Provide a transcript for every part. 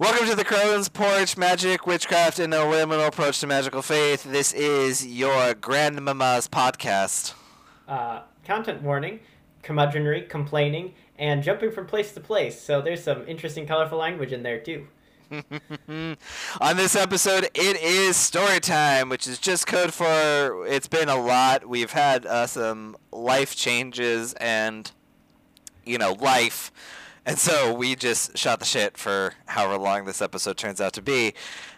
Welcome to the Crone's Porch Magic, Witchcraft, and a Liminal Approach to Magical Faith. This is your Grandmama's podcast. Uh, content warning, curmudgeonry, complaining, and jumping from place to place. So there's some interesting, colorful language in there too. On this episode, it is story time, which is just code for it's been a lot. We've had uh, some life changes and, you know, life. And so we just shot the shit for however long this episode turns out to be.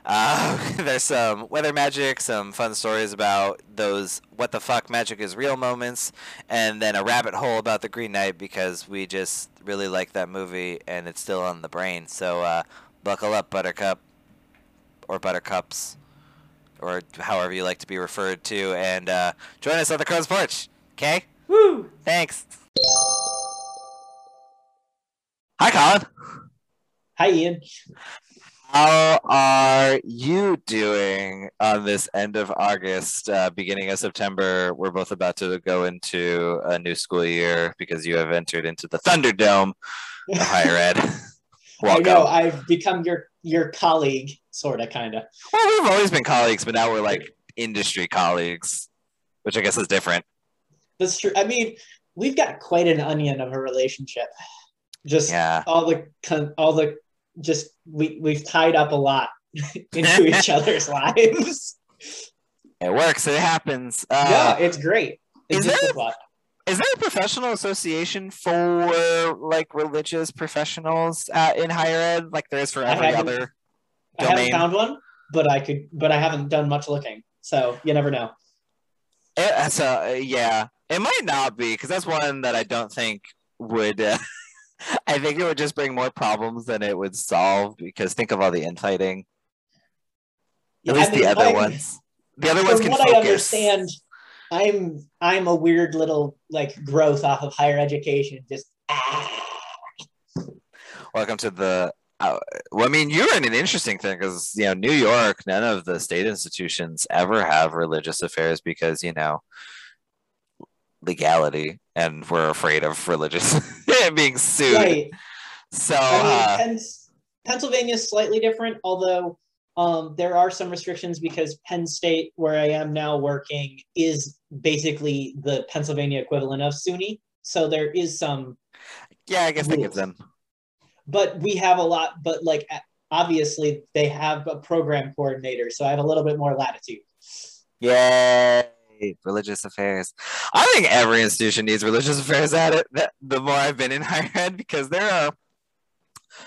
Uh, there's some weather magic, some fun stories about those what the fuck magic is real moments, and then a rabbit hole about the Green Knight because we just really like that movie and it's still on the brain. So uh, buckle up, Buttercup, or Buttercups, or however you like to be referred to, and uh, join us on the Crone's Porch. Okay? Woo! Thanks. Hi, Colin. Hi, Ian. How are you doing on this end of August, uh, beginning of September? We're both about to go into a new school year because you have entered into the Thunderdome of higher ed. I know I've become your your colleague, sort of, kind of. Well, we've always been colleagues, but now we're like industry colleagues, which I guess is different. That's true. I mean, we've got quite an onion of a relationship. Just Yeah. all the con- all the just we we've tied up a lot into each other's lives. It works. It happens. Uh, yeah, it's great. It's is just there- a. Is there a professional association for like religious professionals uh, in higher ed, like there is for every other? I haven't found one, but I could. But I haven't done much looking, so you never know. It, that's a, yeah, it might not be because that's one that I don't think would. Uh, I think it would just bring more problems than it would solve because think of all the infighting. Yeah, At I least mean, the other I'm- ones. The other ones From can what focus. I understand, I'm I'm a weird little like growth off of higher education. Just ah. Welcome to the. Uh, well, I mean, you're in an interesting thing because you know New York. None of the state institutions ever have religious affairs because you know legality, and we're afraid of religious being sued. right. So I mean, uh, Penn's, Pennsylvania is slightly different, although um, there are some restrictions because Penn State, where I am now working, is basically the Pennsylvania equivalent of SUNY. So there is some, yeah, I guess that gives them. but we have a lot. But like, obviously, they have a program coordinator, so I have a little bit more latitude. Yay! Religious affairs. I think every institution needs religious affairs at it. The more I've been in higher ed, because there are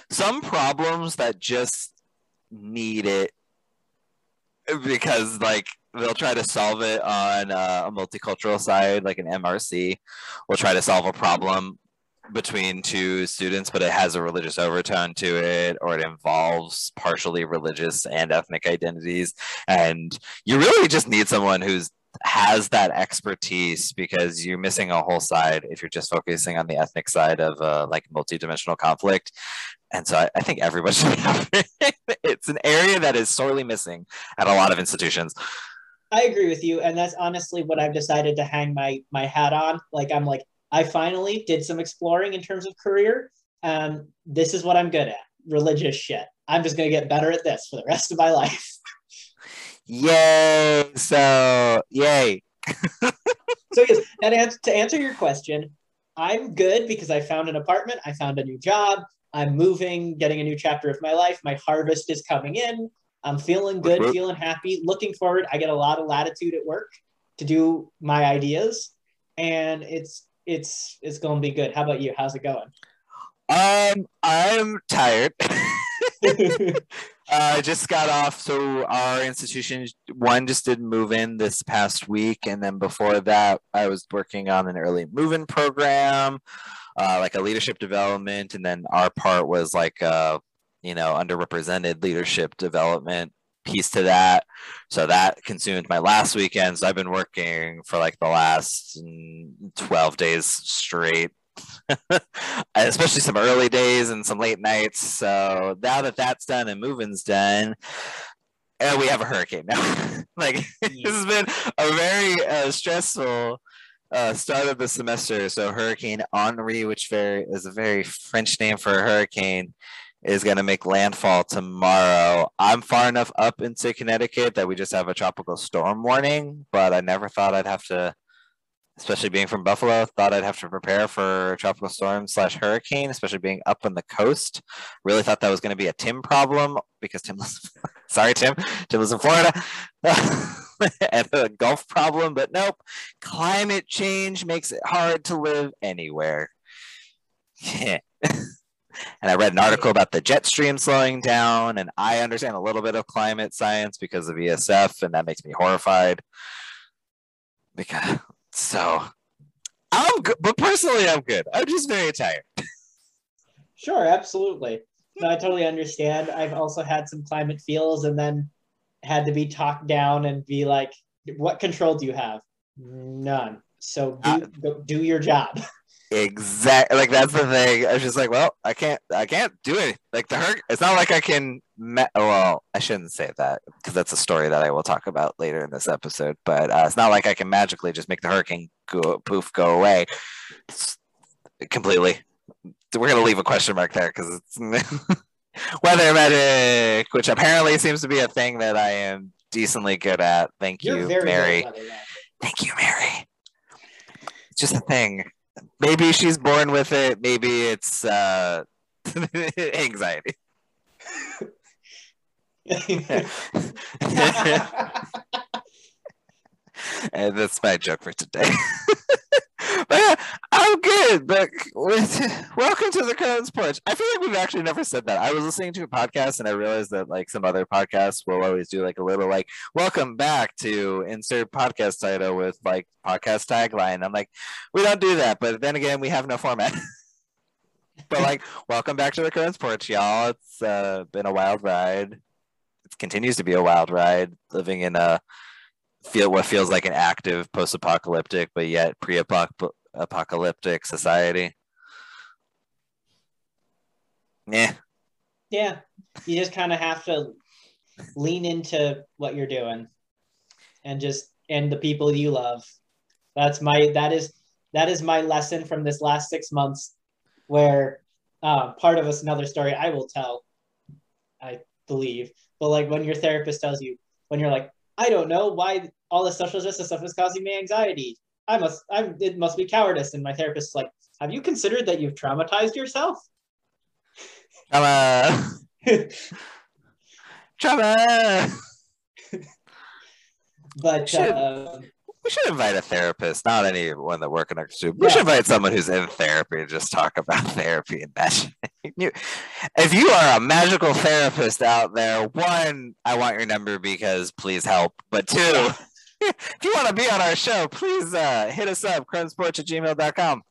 some problems that just need it because, like, they'll try to solve it on uh, a multicultural side, like an MRC will try to solve a problem between two students, but it has a religious overtone to it, or it involves partially religious and ethnic identities. And you really just need someone who's has that expertise because you're missing a whole side if you're just focusing on the ethnic side of uh, like multi-dimensional conflict and so I, I think everybody should have it. it's an area that is sorely missing at a lot of institutions I agree with you, and that's honestly what I've decided to hang my my hat on. Like I'm like I finally did some exploring in terms of career, and this is what I'm good at: religious shit. I'm just gonna get better at this for the rest of my life. Yay so yay so yes, ans- to answer your question, I'm good because I found an apartment, I found a new job, I'm moving, getting a new chapter of my life. My harvest is coming in. I'm feeling good, whoop. feeling happy, looking forward. I get a lot of latitude at work to do my ideas, and it's it's it's going to be good. How about you? How's it going? um i'm tired Uh, I just got off. So our institution, one just did move in this past week, and then before that, I was working on an early move-in program, uh, like a leadership development, and then our part was like, uh, you know, underrepresented leadership development piece to that. So that consumed my last weekend. So I've been working for like the last mm, twelve days straight especially some early days and some late nights. So now that that's done and moving's done, and we have a hurricane now. like this has been a very uh, stressful uh, start of the semester. So Hurricane Henri, which very is a very French name for a hurricane, is going to make landfall tomorrow. I'm far enough up into Connecticut that we just have a tropical storm warning, but I never thought I'd have to, especially being from Buffalo, thought I'd have to prepare for tropical storm slash hurricane, especially being up on the coast. Really thought that was going to be a Tim problem because Tim lives, sorry, Tim, Tim lives in Florida. and a Gulf problem, but nope. Climate change makes it hard to live anywhere. and I read an article about the jet stream slowing down, and I understand a little bit of climate science because of ESF, and that makes me horrified. Because so I'm good, but personally, I'm good. I'm just very tired. Sure, absolutely. No, I totally understand. I've also had some climate feels, and then had to be talked down and be like, "What control do you have? None. So do, uh, do your job." Exactly. Like that's the thing. I was just like, well, I can't, I can't do it. Like the hurt. It's not like I can. Me- well, I shouldn't say that because that's a story that I will talk about later in this episode. But uh, it's not like I can magically just make the hurricane go poof go away it's completely. We're gonna leave a question mark there because it's weather magic, which apparently seems to be a thing that I am decently good at. Thank You're you, Mary. Thank you, Mary. It's just a thing maybe she's born with it. Maybe it's uh, anxiety. and that's my joke for today. But I'm good. But welcome to the Crone's Porch. I feel like we've actually never said that. I was listening to a podcast and I realized that like some other podcasts will always do like a little like welcome back to insert podcast title with like podcast tagline. I'm like, we don't do that. But then again, we have no format. but like, welcome back to the Crone's Porch, y'all. It's uh, been a wild ride. It continues to be a wild ride living in a feel what feels like an active post-apocalyptic but yet pre-apocalyptic society. Yeah. Yeah. You just kind of have to lean into what you're doing and just and the people you love. That's my that is that is my lesson from this last six months where uh, part of us another story I will tell, I believe. But like when your therapist tells you, when you're like, I don't know why all this social justice stuff is causing me anxiety. I must, I'm, it must be cowardice. And my therapist is like, have you considered that you've traumatized yourself? Trauma. Trauma. but uh, we should invite a therapist, not anyone that work in our group. We yeah. should invite someone who's in therapy and just talk about therapy and magic. if you are a magical therapist out there, one, I want your number because please help. But two, if you want to be on our show, please uh, hit us up, cronesporch at gmail.com.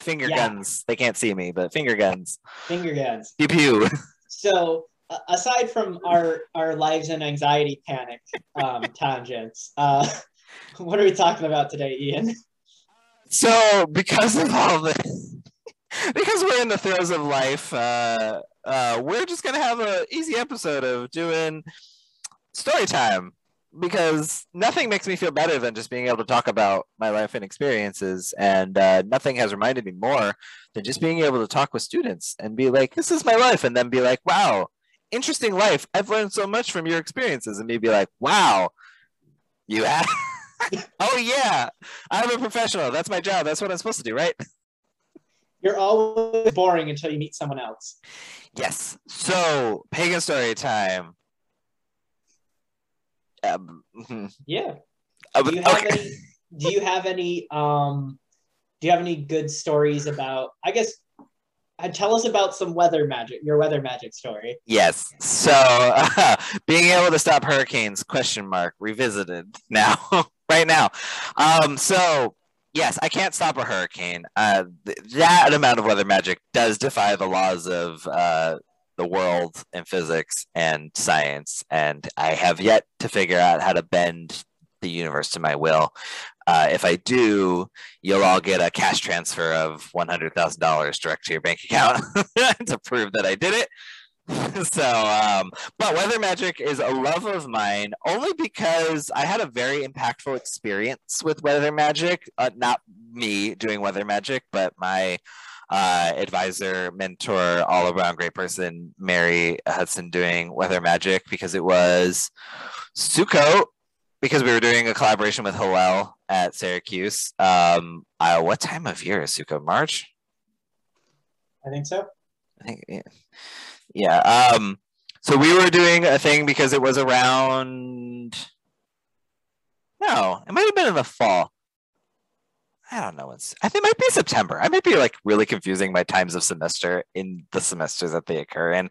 Finger yeah. guns. They can't see me, but finger guns. Finger guns. Pew pew. So aside from our our lives and anxiety panic um, tangents, uh, what are we talking about today, Ian? So because of all this, because we're in the throes of life, uh, uh, we're just gonna have an easy episode of doing story time because nothing makes me feel better than just being able to talk about my life and experiences. And uh, nothing has reminded me more than just being able to talk with students and be like, this is my life. And then be like, wow, interesting life. I've learned so much from your experiences. And me be like, wow, you have. oh, yeah, I'm a professional. That's my job. That's what I'm supposed to do, right? You're always boring until you meet someone else. Yes. So, pagan story time um, yeah. Uh, do you have okay. any? Do you have any? Um, do you have any good stories about? I guess. Uh, tell us about some weather magic. Your weather magic story. Yes. So, uh, being able to stop hurricanes? Question mark. Revisited now. right now. Um. So yes, I can't stop a hurricane. Uh, th- that amount of weather magic does defy the laws of uh, the world and physics and science, and I have yet to figure out how to bend the universe to my will. Uh, if I do, you'll all get a cash transfer of one hundred thousand dollars direct to your bank account to prove that I did it. so, um, but weather magic is a love of mine only because I had a very impactful experience with weather magic. Uh, not me doing weather magic, but my uh, advisor, mentor, all around great person, Mary Hudson, doing weather magic because it was Sukkot because we were doing a collaboration with Hillel at Syracuse. Um, uh, what time of year is Sukkot? March? I think so. I think yeah. yeah. Um, so we were doing a thing because it was around. No, it might have been in the fall. I don't know. I think it might be September. I might be like really confusing my times of semester in the semesters that they occur in.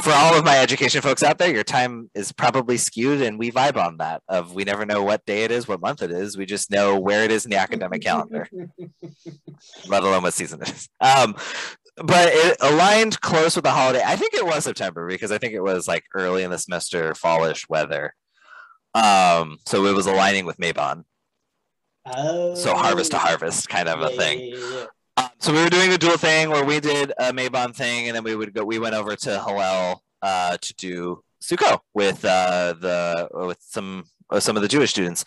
For all of my education folks out there, your time is probably skewed, and we vibe on that. Of we never know what day it is, what month it is. We just know where it is in the academic calendar, let alone what season it is. Um, but it aligned close with the holiday. I think it was September because I think it was like early in the semester, fallish weather. Um, so it was aligning with Mabon. Oh. So harvest to harvest kind of Yeah, a thing. yeah. Um, so we were doing the dual thing where we did a Mabon thing, and then we would go. We went over to Hillel uh, to do Sukkot with uh, the with some uh, some of the Jewish students.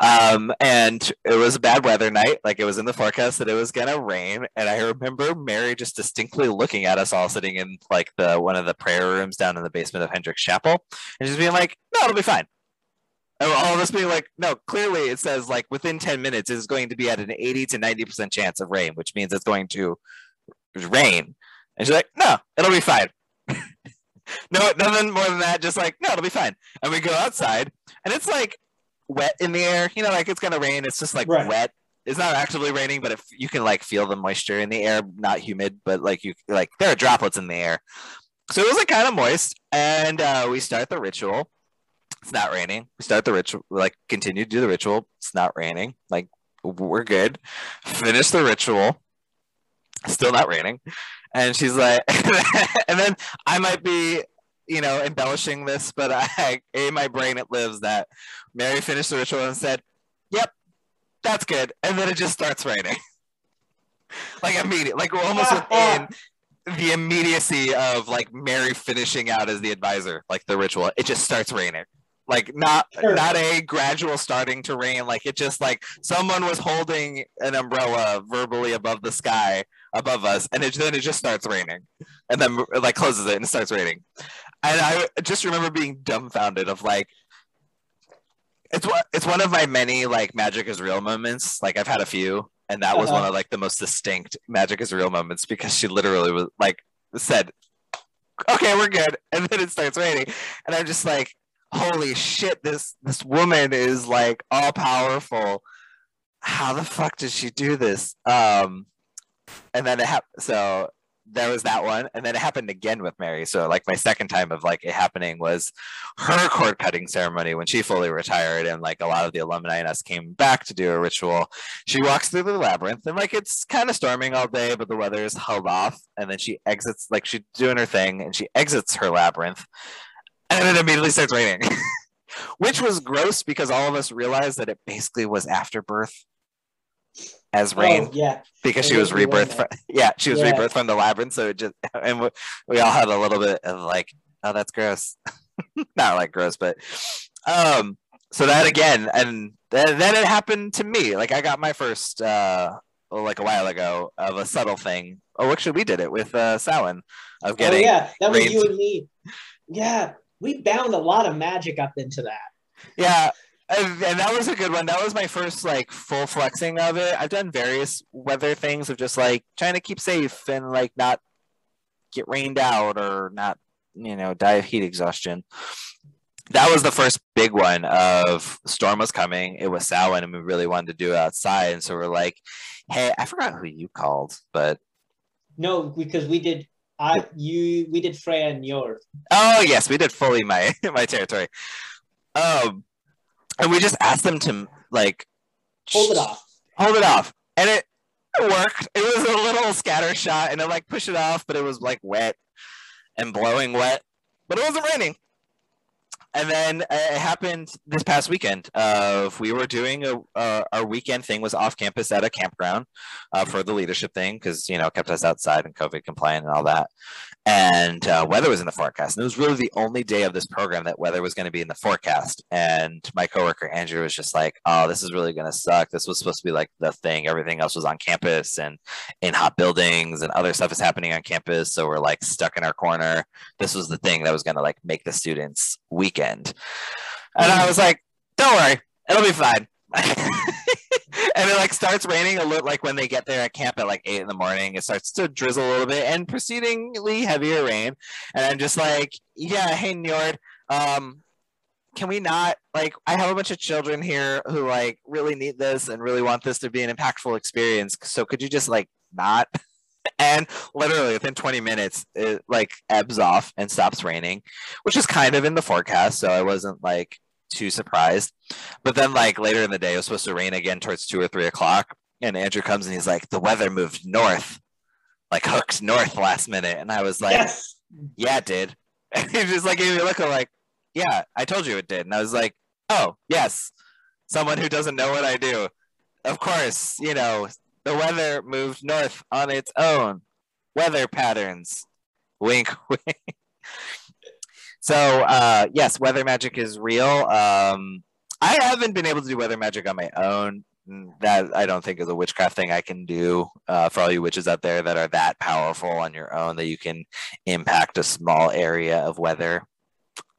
Um, and it was a bad weather night. Like it was in the forecast that it was gonna rain. And I remember Mary just distinctly looking at us all sitting in like the one of the prayer rooms down in the basement of Hendricks Chapel, and just being like, "No, it'll be fine." And all of us being like, no, clearly it says like within 10 minutes it's going to be at an 80 to 90% chance of rain, which means it's going to rain. And she's like, no, it'll be fine. no, nothing more than that. Just like, no, it'll be fine. And we go outside and it's like wet in the air, you know, like it's going to rain. It's just like Right. wet. It's not actively raining, but if you can like feel the moisture in the air, not humid, but like you like there are droplets in the air. So it was like kind of moist. And uh, we start the ritual it's not raining. We start the ritual, like continue to do the ritual. It's not raining. Like we're good. Finish the ritual. Still not raining. And she's like, and then I might be, you know, embellishing this, but I, in my brain, it lives that Mary finished the ritual and said, "Yep, that's good," and then it just starts raining. like immediate, like we're almost within the immediacy of like Mary finishing out as the advisor, like the ritual. It just starts raining. Like not Sure. not a gradual starting to rain. Like it just like someone was holding an umbrella verbally above the sky above us, and it, then it just starts raining, and then like closes it and it starts raining. And I just remember being dumbfounded of like. It's one. It's one of my many like magic is real moments. Like I've had a few, and that was Uh-huh. one of like the most distinct magic is real moments because she literally was like said, "Okay, we're good," and then it starts raining, and I'm just like, "Holy shit! This this woman is like all powerful. How the fuck did she do this?" Um, and then it happened. So there was that one, and then it happened again with Mary. So like my second time of like it happening was her cord cutting ceremony when she fully retired, and like a lot of the alumni and us came back to do a ritual. She walks through the labyrinth, and like it's kind of storming all day, but the weather is held off. And then she exits, like she's doing her thing, and she exits her labyrinth, and then it immediately starts raining. Which was gross because all of us realized that it basically was afterbirth as rain Oh, yeah. because It she was rebirthed from yeah she was Yeah. rebirthed from the labyrinth so it just and we, we all had a little bit of like oh that's gross not like gross but um so that again and th- then it happened to me like i got my first uh well, like a while ago of a subtle thing oh actually we did it with uh Samhain of Oh, getting yeah. That was rains. you and me. Yeah. We bound a lot of magic up into that. Yeah, and, that was a good one. That was my first like full flexing of it. I've done various weather things of just like trying to keep safe and like not get rained out or not, you know, die of heat exhaustion. That was the first big one of storm was coming. It was Samhain and we really wanted to do it outside. And so we're like, hey, I forgot who you called, but No, because we did I you we did Freya and yours. Oh yes, we did fully my my territory. Um, and we just asked them to like Hold it off. hold it off, and it, it worked. It was a little scatter shot, and it like pushed it off, but it was like wet and blowing wet, but it wasn't raining. And then it happened this past weekend. Of we were doing a uh, our weekend thing was off campus at a campground uh, for the leadership thing because you know kept us outside and COVID compliant and all that. And uh, weather was in the forecast, and it was really the only day of this program that weather was going to be in the forecast. And my coworker Andrew was just like, "Oh, this is really going to suck. This was supposed to be like the thing. Everything else was on campus and in hot buildings, and other stuff is happening on campus. So we're like stuck in our corner. This was the thing that was going to like make the students weekend." And I was like, "Don't worry, it'll be fine." and it like starts raining a little like when they get there at camp at like eight in the morning it starts to drizzle a little bit and proceedingly heavier rain and i'm just like yeah hey njord um can we not like i have a bunch of children here who like really need this and really want this to be an impactful experience so could you just like not and literally within 20 minutes it like ebbs off and stops raining which is kind of in the forecast so i wasn't like too surprised. But then, like later in the day, it was supposed to rain again towards two or three o'clock. And Andrew comes and he's like, "The weather moved north, like hooked north last minute." And I was like, yes. "Yeah, it did." And he just like gave me a look of like, "Yeah, I told you it did." And I was like, "Oh, yes." Someone who doesn't know what I do, of course, you know, the weather moved north on its own. Weather patterns. Wink, wink. So uh, yes, weather magic is real. Um, I haven't been able to do weather magic on my own. That I don't think is a witchcraft thing I can do uh, for all you witches out there that are that powerful on your own that you can impact a small area of weather.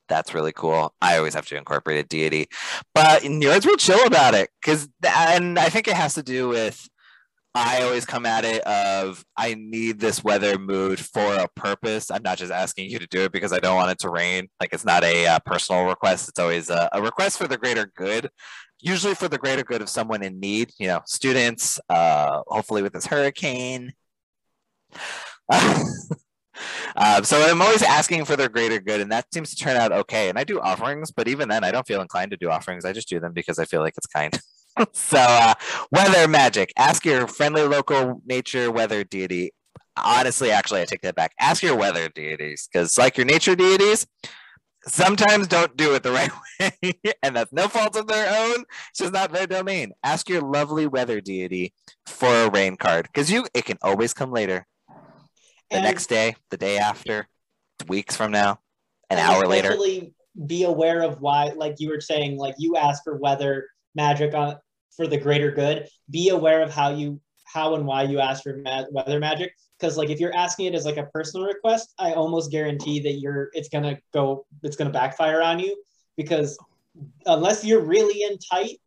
That's really cool. I always have to incorporate a deity, but nerds will chill about it because, and I think it has to do with I always come at it of I need this weather mood for a purpose. I'm not just asking you to do it because I don't want it to rain. Like it's not a uh, personal request. It's always a, a, request for the greater good. Usually for the greater good of someone in need. You know, students. Uh, hopefully with this hurricane. Um, so I'm always asking for their greater good, and that seems to turn out okay. And I do offerings, but even then, I don't feel inclined to do offerings. I just do them because I feel like it's kind. so, uh, weather magic. Ask your friendly local nature weather deity. Honestly, actually, I take that back. Ask your weather deities because, like your nature deities, sometimes don't do it the right way, and that's no fault of their own. It's just not their domain. Ask your lovely weather deity for a rain card because you it can always come later. The and next day, the day after, weeks from now, an hour later. Be aware of why, like you were saying, like you ask for weather magic on for the greater good, be aware of how you how and why you ask for ma- weather magic. Because like if you're asking it as like a personal request i almost guarantee that you're it's gonna go it's gonna backfire on you. Because unless you're really in tight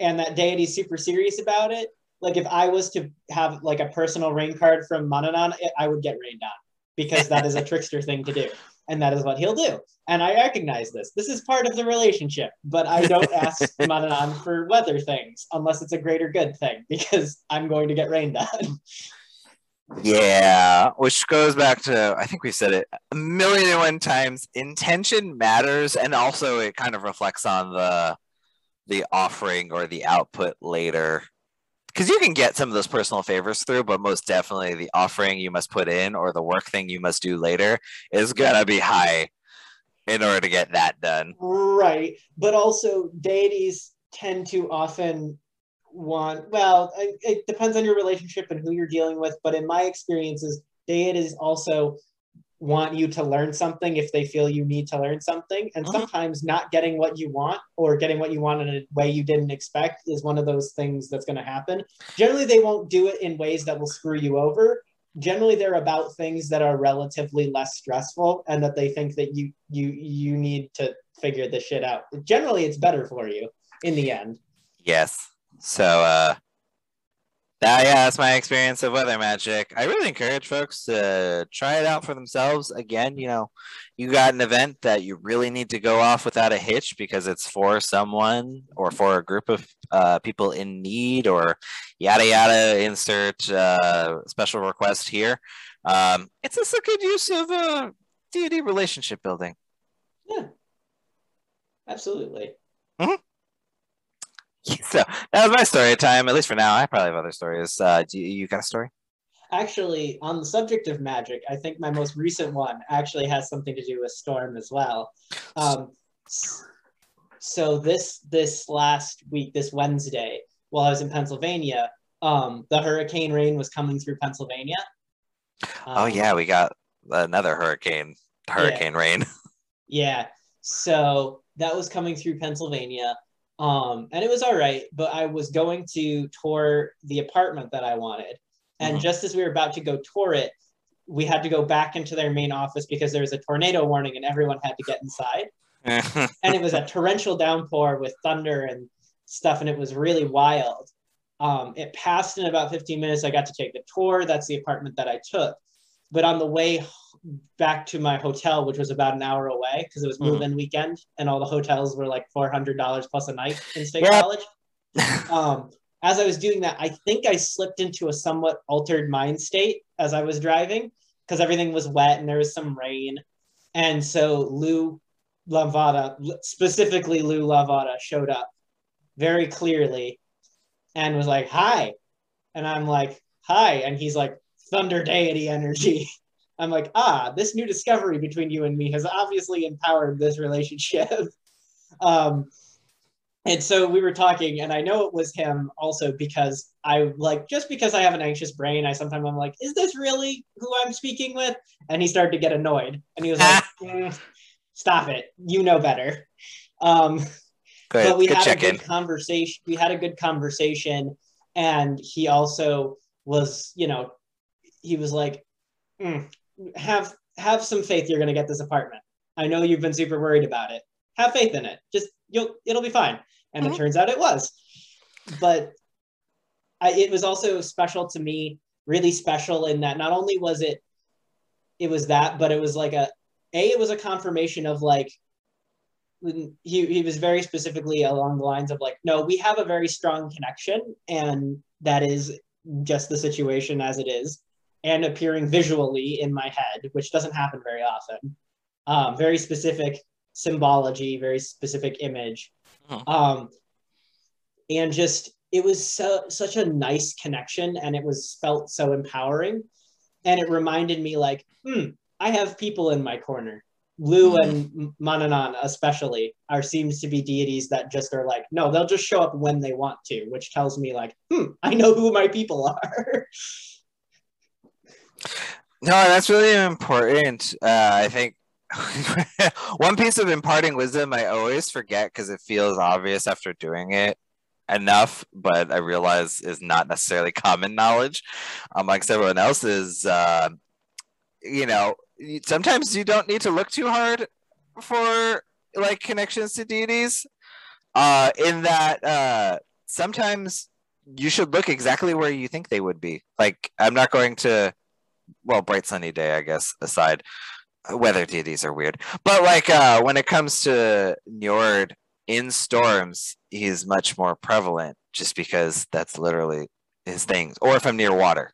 and that deity's super serious about it like if i was to have like a personal rain card from Manannan, i would get rained on. Because that is a trickster thing to do and that is what he'll do. And I recognize this. This is part of the relationship, but I don't ask Manannan for weather things unless it's a greater good thing because I'm going to get rained on. Yeah, which goes back to I think we said it a million and one times. Intention matters, and also it kind of reflects on the the offering or the output later because you can get some of those personal favors through, but most definitely the offering you must put in or the work thing you must do later is gonna be high in order to get that done. Right, but also deities tend to often want. Well, it depends on your relationship and who you're dealing with, but in my experiences, deities also want you to learn something if they feel you need to learn something. And uh-huh. sometimes not getting what you want or getting what you want in a way you didn't expect is one of those things that's going to happen. Generally, they won't do it in ways that will screw you over. Generally, they're about things that are relatively less stressful and that they think that you you you need to figure this shit out. Generally, it's better for you in the end. Yes. So uh that, yeah, that's my experience of weather magic. I really encourage folks to try it out for themselves. Again, you know, you got an event that you really need to go off without a hitch because it's for someone or for a group of uh, people in need or yada yada. Insert uh, special request here. Um, it's just a good use of uh, deity relationship building. Yeah, absolutely. Mm-hmm. so that was my story time, at least for now. I probably have other stories. Uh, do you, you got a story? Actually, on the subject of magic, I think my most recent one actually has something to do with Storm as well. Um, so this this last week, this Wednesday, while I was in Pennsylvania, um, the hurricane rain was coming through Pennsylvania. Um, oh yeah, we got another hurricane, hurricane yeah. rain. yeah. So that was coming through Pennsylvania. Um, and it was all right, but I was going to tour the apartment that I wanted. And mm-hmm. just as we were about to go tour it, we had to go back into their main office because there was a tornado warning and everyone had to get inside. and it was a torrential downpour with thunder and stuff, and it was really wild. Um, it passed in about 15 minutes. I got to take the tour. That's the apartment that I took. But on the way back to my hotel, which was about an hour away because it was mm-hmm. move-in weekend, and all the hotels were like four hundred dollars plus a night in State yep. College. um, as I was doing that, I think I slipped into a somewhat altered mind state as I was driving because everything was wet and there was some rain, and so Lugh Lámhfhada, specifically Lugh Lámhfhada, showed up very clearly and was like, "Hi," and I'm like, "Hi," and he's like, "Thunder deity energy." I'm like, ah, this new discovery between you and me has obviously empowered this relationship. um, and so we were talking, and I know it was him also because I like just because I have an anxious brain, I sometimes I'm like, is this really who I'm speaking with? And he started to get annoyed, and he was like, mm, stop it, you know better. Um, good, but we good had a good conversation. We had a good conversation, and he also was, you know, he was like, mm, have have some faith you're going to get this apartment. I know you've been super worried about it. Have faith in it. Just you'll it'll be fine. And mm-hmm. it turns out it was. But I, it was also special to me, really special in that not only was it it was that, but it was like a a it was a confirmation of like he, he was very specifically along the lines of like no we have a very strong connection and that is just the situation as it is and appearing visually in my head, which doesn't happen very often. Um, very specific symbology, very specific image. Oh. Um, and just it was so such a nice connection and it was felt so empowering. And it reminded me like, hmm, I have people in my corner. Lugh mm. and Manannán especially are seems to be deities that just are like, no, they'll just show up when they want to, which tells me like, hmm, I know who my people are. No, that's really important. Uh, I think one piece of imparting wisdom I always forget because it feels obvious after doing it enough, but I realize is not necessarily common knowledge amongst everyone else is, uh, you know, sometimes you don't need to look too hard for like connections to deities. Uh, in that, uh, sometimes you should look exactly where you think they would be. Like, I'm not going to well, bright sunny day, I guess, aside, weather deities are weird. But like uh, when it comes to Njord in storms, he's much more prevalent just because that's literally his thing. Or if I'm near water,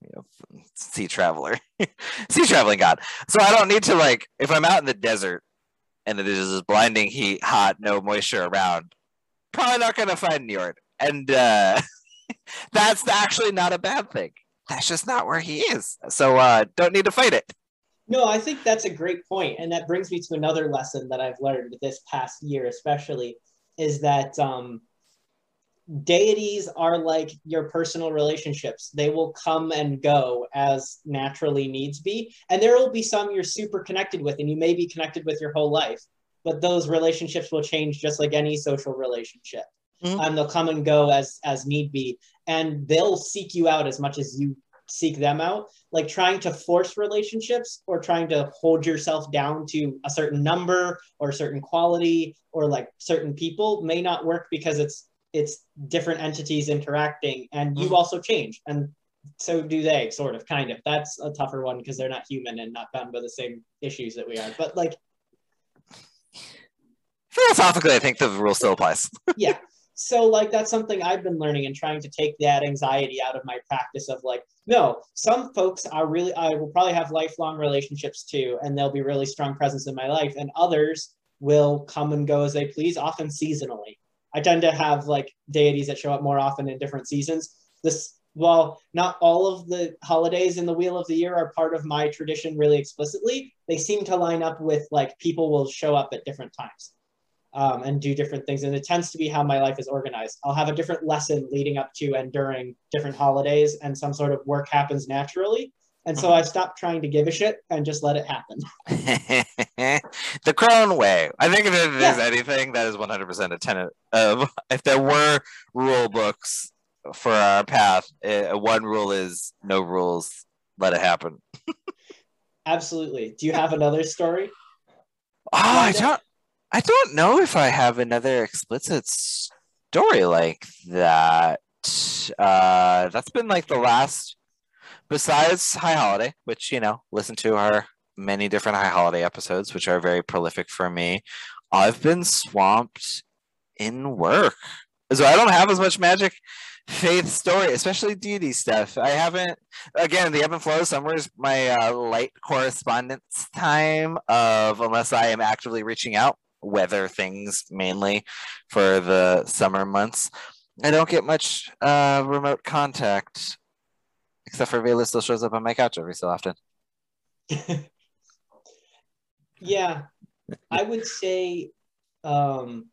you know, sea traveler, sea traveling god. So I don't need to like if I'm out in the desert and it is just blinding heat, hot, no moisture around, probably not gonna find Njord. And uh, that's actually not a bad thing that's just not where he is. So uh, don't need to fight it. No, I think that's a great point, and that brings me to another lesson that I've learned this past year, especially, is that um, deities are like your personal relationships. They will come and go as naturally needs be, and there will be some you're super connected with, and you may be connected with your whole life, but those relationships will change just like any social relationship. Mm-hmm. and they'll come and go as as need be. And they'll seek you out as much as you seek them out. Like trying to force relationships or trying to hold yourself down to a certain number or a certain quality or like certain people may not work because it's it's different entities interacting and you mm. also change. And so do they sort of kind of. That's a tougher one because they're not human and not bound by the same issues that we are. But like philosophically i think the rule still applies. Yeah so like that's something i've been learning and trying to take that anxiety out of my practice of like no some folks are really i will probably have lifelong relationships too and they'll be really strong presence in my life and others will come and go as they please often seasonally. I tend to have like deities that show up more often in different seasons. This while not all of the holidays in the wheel of the year are part of my tradition really explicitly they seem to line up with like people will show up at different times um, and do different things. And it tends to be how my life is organized. I'll have a different lesson leading up to and during different holidays, and some sort of work happens naturally. And so I stopped trying to give a shit and just let it happen. the Crone way. I think if there's Yeah. anything, that is 100% a tenet of if there were rule books for our path, uh, one rule is no rules, let it happen. Absolutely. Do you have another story? Oh, I don't. I don't know if I have another explicit story like that. Uh, that's been like the last, besides High Holiday, which you know, listen to our many different High Holiday episodes, which are very prolific for me. I've been swamped in work, so I don't have as much magic faith story, especially deity stuff. I haven't. Again, the ebb and flow. Summer is my uh, light correspondence time of unless I am actively reaching out, weather things mainly for the summer months. I don't get much uh, remote contact, except for Vela still shows up on my couch every so often. yeah, I would say um,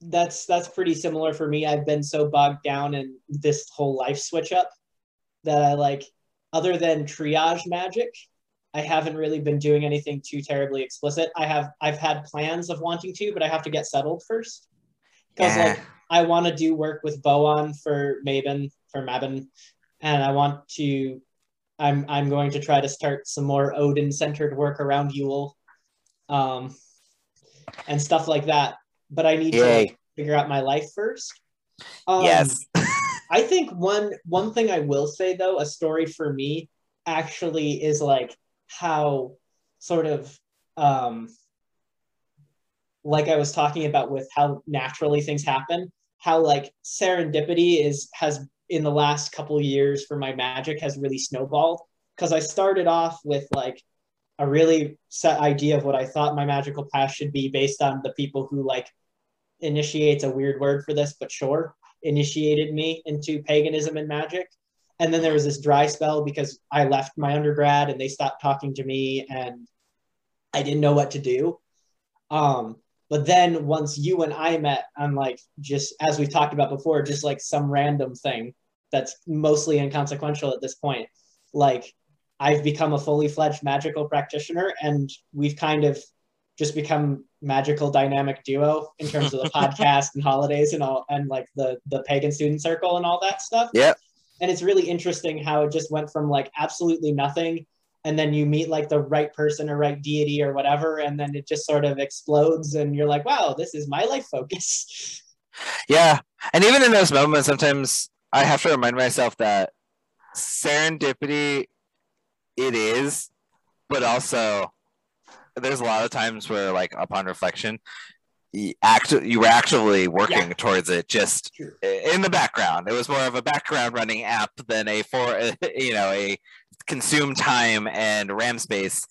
that's that's pretty similar for me. I've been so bogged down in this whole life switch up that I like, other than triage magic, I haven't really been doing anything too terribly explicit. I have I've had plans of wanting to, but I have to get settled first because Yeah. like I want to do work with Boann for Maven for Mabon, and I want to. I'm I'm going to try to start some more Odin centered work around Yule, um, and stuff like that. But I need to Yay. like, figure out my life first. Um, yes. I think one one thing I will say though, a story for me actually is like how sort of um like I was talking about with how naturally things happen, how like serendipity is has in the last couple years for my magic has really snowballed because I started off with like a really set idea of what I thought my magical path should be based on the people who like initiates a weird word for this, but sure, initiated me into paganism and magic. And then there was this dry spell because I left my undergrad and they stopped talking to me and I didn't know what to do. Um, but then once you and I met on like just as we've talked about before, just like some random thing that's mostly inconsequential at this point, like I've become a fully fledged magical practitioner and we've kind of just become magical dynamic duo in terms of the podcast and holidays and all and like the the pagan student circle and all that stuff. Yep. And it's really interesting how it just went from like absolutely nothing and then you meet like the right person or right deity or whatever and then it just sort of explodes and you're like wow this is my life focus Yeah. And even in those moments, sometimes I have to remind myself that serendipity it is, but also there's a lot of times where like upon reflection, you you were actually working Yeah. towards it just True. in the background. It was more of a background running app than a for you know a consume time and RAM space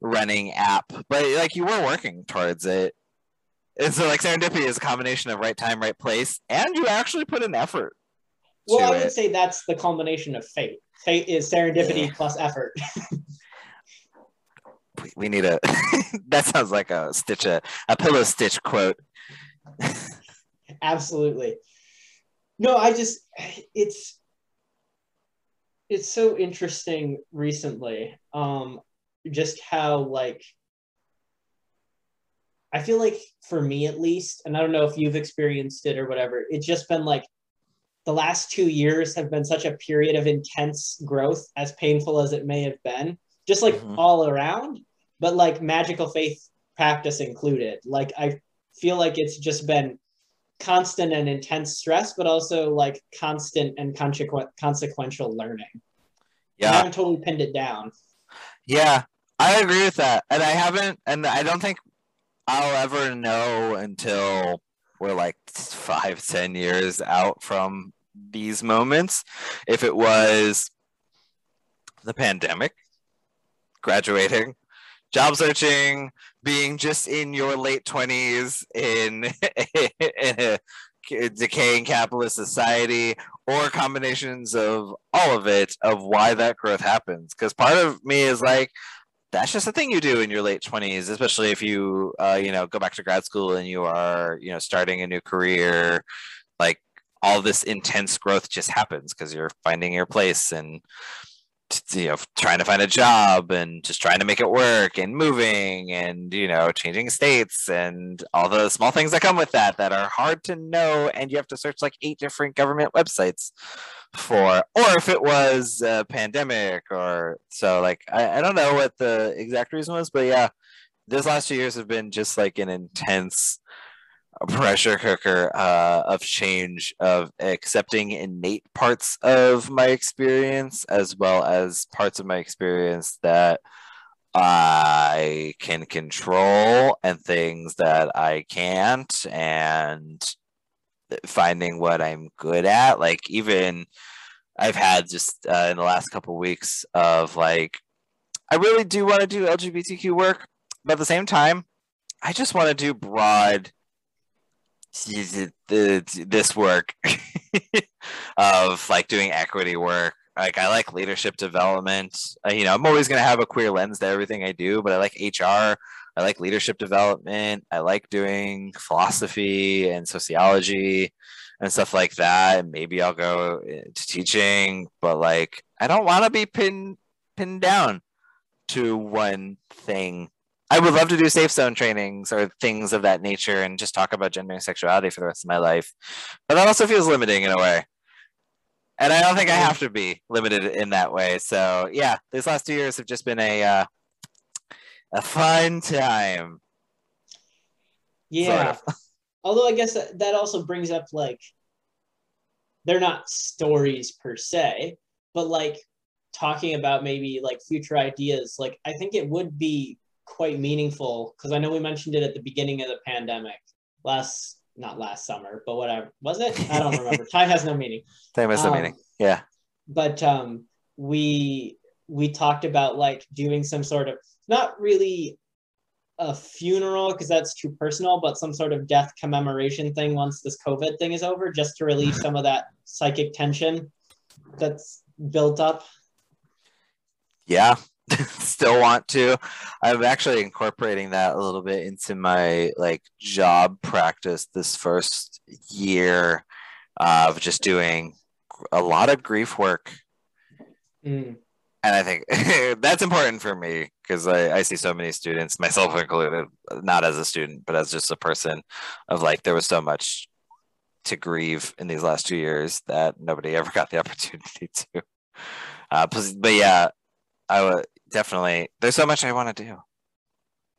running app. But like you were working towards it. And so like serendipity is a combination of right time, right place, and you actually put an effort well i would it. say that's the culmination of fate fate is serendipity Yeah. plus effort We- need a that sounds like a stitch a, a pillow stitch quote. absolutely no i just it's it's so interesting recently um just how like i feel like for me at least and i don't know if you've experienced it or whatever it's just been like the last two years have been such a period of intense growth as painful as it may have been just like Mhm. all around but like magical faith practice included like i feel like it's just been constant and intense stress, but also like constant and consequ- consequential learning. Yeah. I haven't totally pinned it down. yeah, I agree with that, and I haven't, and I don't think I'll ever know until we're like five, ten years out from these moments. If it was the pandemic, graduating, job searching, being just in your late twenties in, in a decaying capitalist society, or combinations of all of it of why that growth happens. Because part of me is like, that's just a thing you do in your late 20s especially if you uh, you know go back to grad school and you are you know starting a new career like all this intense growth just happens because you're finding your place and you know trying to find a job and just trying to make it work and moving and you know changing states and all the small things that come with that that are hard to know and you have to search like eight different government websites for or if it was a pandemic or so like I, I don't know what the exact reason was but yeah this last two years have been just like an intense pressure cooker uh, of change of accepting innate parts of my experience as well as parts of my experience that I can control and things that I can't and finding what I'm good at. Like even I've had just uh, in the last couple weeks of like I really do want to do LGBTQ work but at the same time I just want to do broad this work of like doing equity work. Like i like leadership development. Uh, you know i'm always going to have a queer lens to everything i do but i like hr i like leadership development. I like doing philosophy and sociology and stuff like that. And maybe i'll go to teaching but like i don't want to be pinned pinned down to one thing I would love to do safe zone trainings or things of that nature and just talk about gender and sexuality for the rest of my life. But that also feels limiting in a way. And I don't think I have to be limited in that way. So yeah, these last two years have just been a uh, a fun time. Yeah. Sort of. Although I guess that, that also brings up like they're not stories per se, but like talking about maybe like future ideas, like I think it would be quite meaningful because I know we mentioned it at the beginning of the pandemic last not last summer, but whatever was it? I don't remember. Time has no meaning. Time has no um, meaning. Yeah. But um, we we talked about like doing some sort of not really a funeral because that's too personal, but some sort of death commemoration thing once this COVID thing is over, just to relieve some of that psychic tension that's built up. Yeah, still want to. I'm actually incorporating that a little bit into my like job practice this first year of just doing a lot of grief work. Mm. And I think that's important for me because I, I see so many students, myself included, not as a student, but as just a person, of like there was so much to grieve in these last two years that nobody ever got the opportunity to. Uh, but yeah, I would definitely. There's so much I want to do,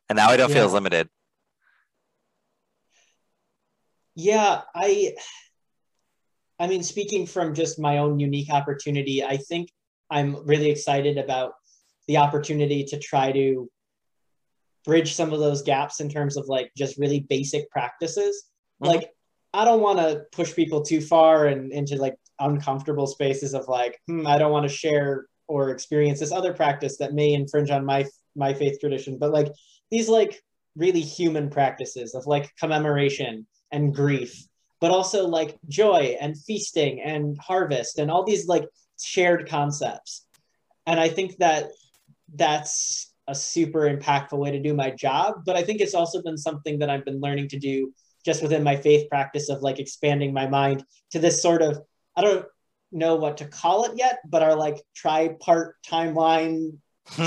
and now I don't yeah. feel as limited. Yeah, I. I mean, speaking from just my own unique opportunity, I think I'm really excited about the opportunity to try to bridge some of those gaps in terms of like just really basic practices. Mm-hmm. Like, I don't want to push people too far and into like uncomfortable spaces of like, hmm, I don't want to share or experience this other practice that may infringe on my my faith tradition but like these like really human practices of like commemoration and grief but also like joy and feasting and harvest and all these like shared concepts. And i think that that's a super impactful way to do my job but i think it's also been something that i've been learning to do just within my faith practice of like expanding my mind to this sort of i don't know what to call it yet, but are like tripart timeline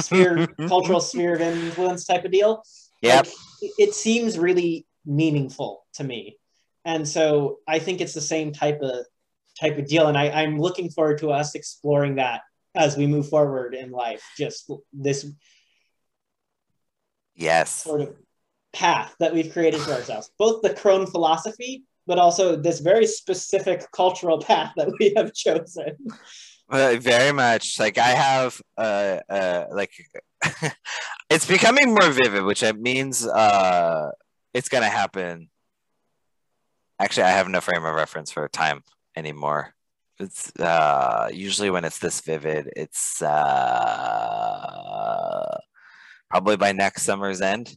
sphere cultural sphere of influence type of deal. Yeah. Like, it seems really meaningful to me. And so I think it's the same type of type of deal. And I, I'm looking forward to us exploring that as we move forward in life. Just this yes sort of path that we've created for ourselves. Both the crone philosophy but also this very specific cultural path that we have chosen. Uh, very much. Like I have, uh, uh, like it's becoming more vivid, which means uh, it's gonna happen. Actually, I have no frame of reference for time anymore. It's uh, usually when it's this vivid, it's uh, probably by next summer's end.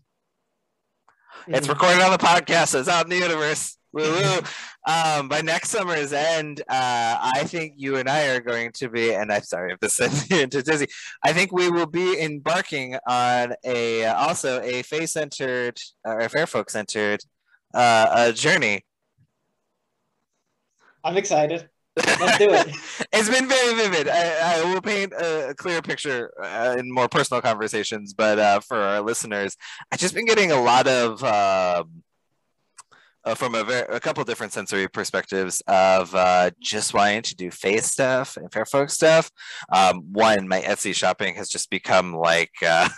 Mm-hmm. It's recorded on the podcast. So it's out in the universe. Woo woo. Um, by next summer's end, uh, I think you and I are going to be, and I'm sorry if this sends you into dizzy. I think we will be embarking on a also a face centered or a fair folk centered uh, a journey. I'm excited. Let's do it. it's been very vivid. I, I will paint a, a clear picture uh, in more personal conversations, but uh, for our listeners, I've just been getting a lot of. Um, uh, from a, a couple different sensory perspectives of uh, just wanting to do face stuff and fair folk stuff. Um, one, my Etsy shopping has just become like uh,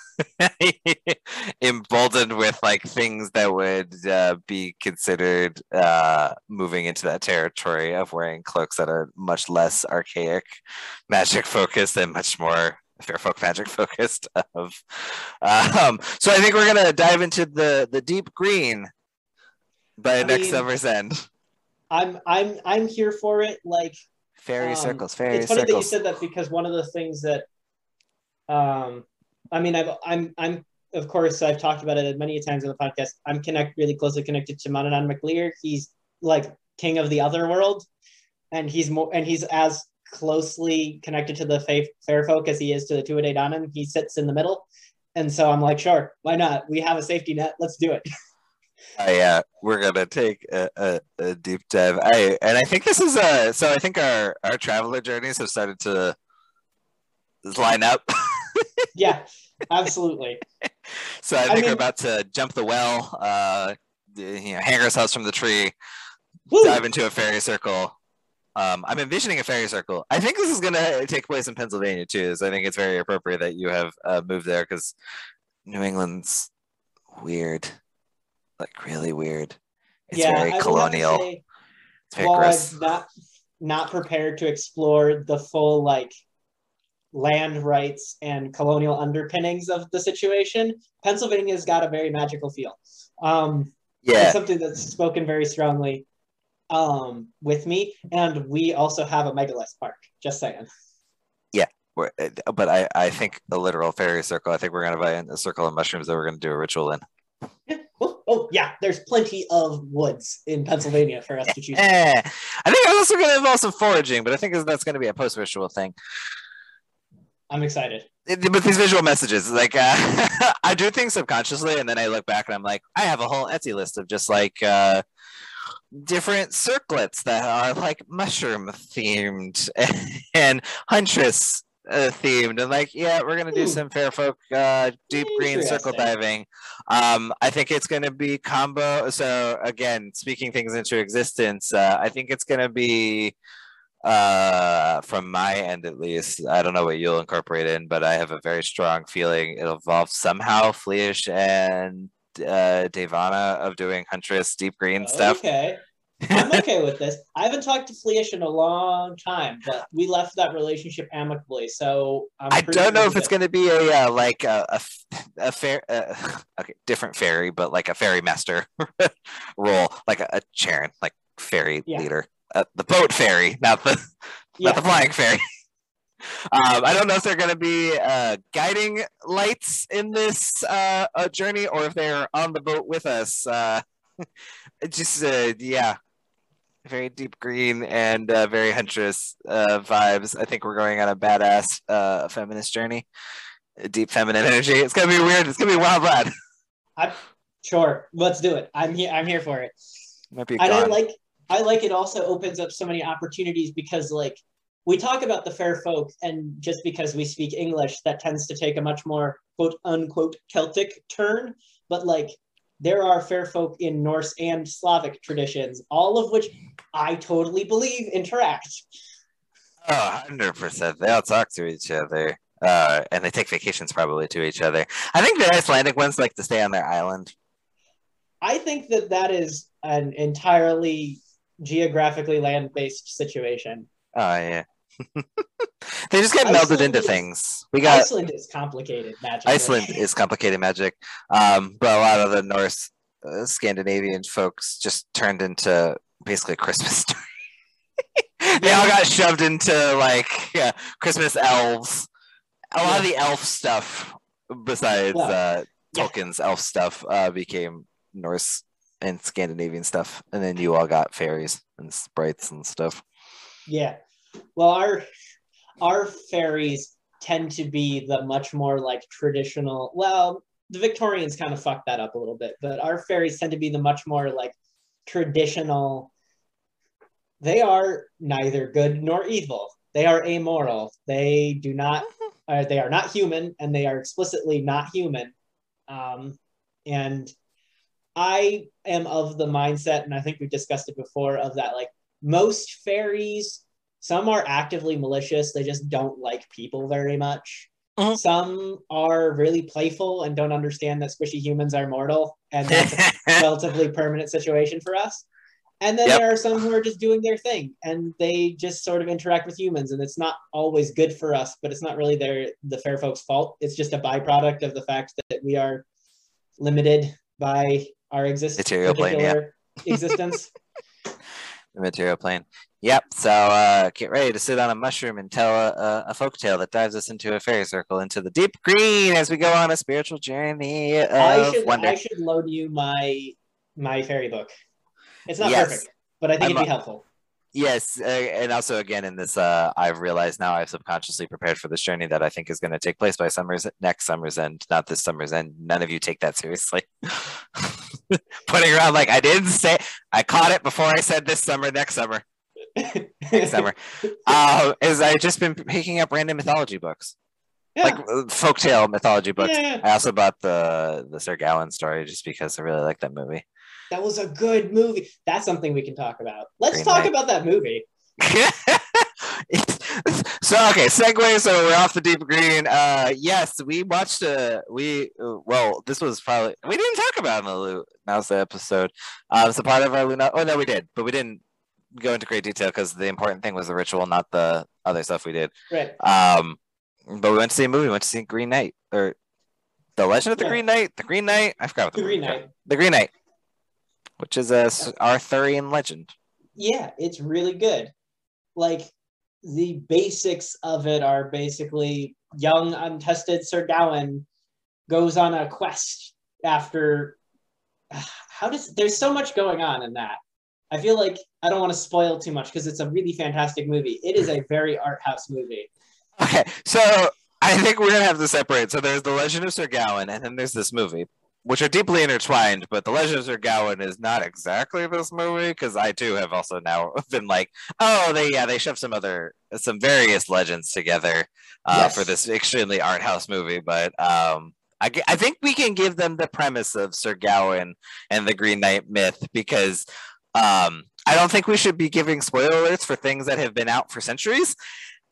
emboldened with like things that would uh, be considered uh, moving into that territory of wearing cloaks that are much less archaic, magic focused, and much more fair folk magic focused of um, so i think we're going to dive into the the deep green by I next mean, summer's end. I'm I'm I'm here for it. Like fairy um, circles, fairy It's funny circles. that you said that because one of the things that, um, I mean, I've I'm I'm of course I've talked about it many times in the podcast. I'm connect really closely connected to Manannán Mac Lir. He's like king of the other world, and he's more and he's as closely connected to the fair, fair folk as he is to the Tuatha Danann. He sits in the middle, and so I'm like, sure, why not? We have a safety net. Let's do it. Uh, yeah, we're gonna take a, a, a, deep dive. I and I think this is a so I think our our traveler journeys have started to line up. yeah, absolutely. so I think I mean, we're about to jump the well, uh, you know, hang ourselves from the tree, woo! dive into a fairy circle. Um, I'm envisioning a fairy circle. I think this is going to take place in Pennsylvania too. So I think it's very appropriate that you have uh, moved there because New England's weird like really weird. It's yeah, very I colonial. Say, it's very while. I'm not not prepared to explore the full like land rights and colonial underpinnings of the situation, Pennsylvania's got a very magical feel. Um, yeah, something that's spoken very strongly um, with me, and we also have a megalith park. Just saying. Yeah, but I, I think a literal fairy circle. I think we're gonna buy in a circle of mushrooms that we're gonna do a ritual in. Oh, oh, yeah, there's plenty of woods in Pennsylvania for us to choose. I think I'm also going to involve some foraging, but I think that's going to be a post ritual thing. I'm excited. But these visual messages, like uh, I do things subconsciously, and then I look back and I'm like, I have a whole Etsy list of just like uh, different circlets that are like mushroom themed and huntress uh, themed. And like yeah we're gonna do Ooh. some fair folk uh, deep green circle diving. Um i think it's gonna be combo so again speaking things into existence uh, i think it's gonna be uh from my end at least i don't know what you'll incorporate in but i have a very strong feeling it'll involve somehow. Flidais and uh Devana of doing huntress deep green stuff. okay I'm okay with this. I haven't talked to Flidais in a long time, but we left that relationship amicably. So I'm I do not know if it's going to be a uh, like a a, a fair uh, okay different fairy, but like a fairy master role, like a, a Charon, like fairy yeah. leader, uh, the boat fairy, not the yeah. not the flying fairy. Um, I don't know if they're going to be uh, guiding lights in this uh, journey or if they're on the boat with us. Uh, just uh, yeah, very deep green and uh, very huntress uh, vibes. I think we're going on a badass uh, feminist journey, deep feminine energy. It's gonna be weird. It's gonna be wild ride. I'm sure. Let's do it. I'm here. I'm here for it. Might be and I like. I like it. Also opens up so many opportunities because like we talk about the fair folk, and just because we speak English, that tends to take a much more quote unquote Celtic turn. But like there are fair folk in Norse and Slavic traditions, all of which I totally believe interact. Oh, 100%. They all talk to each other. Uh, and they take vacations probably to each other. I think the Icelandic ones like to stay on their island. I think that that is an entirely geographically land based situation. Oh, yeah. they just get Iceland melded into is, things. We got Iceland is complicated magic. Iceland is complicated magic, um, but a lot of the Norse uh, Scandinavian folks just turned into basically Christmas story. they all got shoved into like yeah, Christmas elves. A lot of the elf stuff, besides uh, Tolkien's elf stuff, uh, became Norse and Scandinavian stuff, and then you all got fairies and sprites and stuff. Yeah. Well, our our fairies tend to be the much more like traditional. Well, the Victorians kind of fucked that up a little bit, but our fairies tend to be the much more like traditional. They are neither good nor evil. They are amoral. They do not. Uh, they are not human, and they are explicitly not human. Um, and I am of the mindset, and I think we've discussed it before, of that like most fairies, some are actively malicious. They just don't like people very much. Mhm. Some are really playful and don't understand that squishy humans are mortal, and that's a relatively permanent situation for us. And then Yep. there are some who are just doing their thing and they just sort of interact with humans, and it's not always good for us, but it's not really their the fair folks' fault. It's just a byproduct of the fact that we are limited by our exist- Material plane, yeah. existence. the material plane. Yep. So uh, get ready to sit on a mushroom and tell a, a, a folk tale that dives us into a fairy circle into the deep green as we go on a spiritual journey of I should wonder. I should load you my my fairy book. It's not Yes. perfect, but I think I'm it'd be helpful. Yes, uh, and also again in this, uh, I've realized now I've subconsciously prepared for this journey that I think is going to take place by summer's next summer's end, not this summer's end. None of you take that seriously. Putting around like I didn't say, I caught it before I said this summer, next summer, next summer. Uh, is I've just been picking up random mythology books, yeah. like uh, folktale mythology books. yeah, I also bought the the Sir Gawain story just because I really like that movie. that was a good movie. That's something we can talk about. Let's Green talk Knight. about that movie. so okay, segue. So we're off the deep green. Uh, yes, we watched. Uh, we uh, well, this was probably we didn't talk about it in the episode. Um, it's a part of our Luna. Oh no, we did, but we didn't go into great detail because the important thing was the ritual, not the other stuff we did. Right. Um, but we went to see a movie. We went to see Green Knight or the Legend of the Yeah. Green Knight. The Green Knight. I forgot what the, The Green Knight. The Green Knight, which is a Arthurian legend. Yeah, it's really good. Like the basics of it are basically young, untested Sir Gawain goes on a quest after. How does there's so much going on in that? I feel like I don't want to spoil too much because it's a really fantastic movie. It is a very art house movie. Okay, so I think we're gonna have to separate. So there's the Legend of Sir Gawain, and then there's this movie, which are deeply intertwined. But the Legend of Sir Gawain is not exactly this movie because I too have also now been like, oh, they yeah, they shoved some other some various legends together uh, Yes. for this extremely art house movie. But um, I I think we can give them the premise of Sir Gawain and the Green Knight myth because um, I don't think we should be giving spoiler alerts for things that have been out for centuries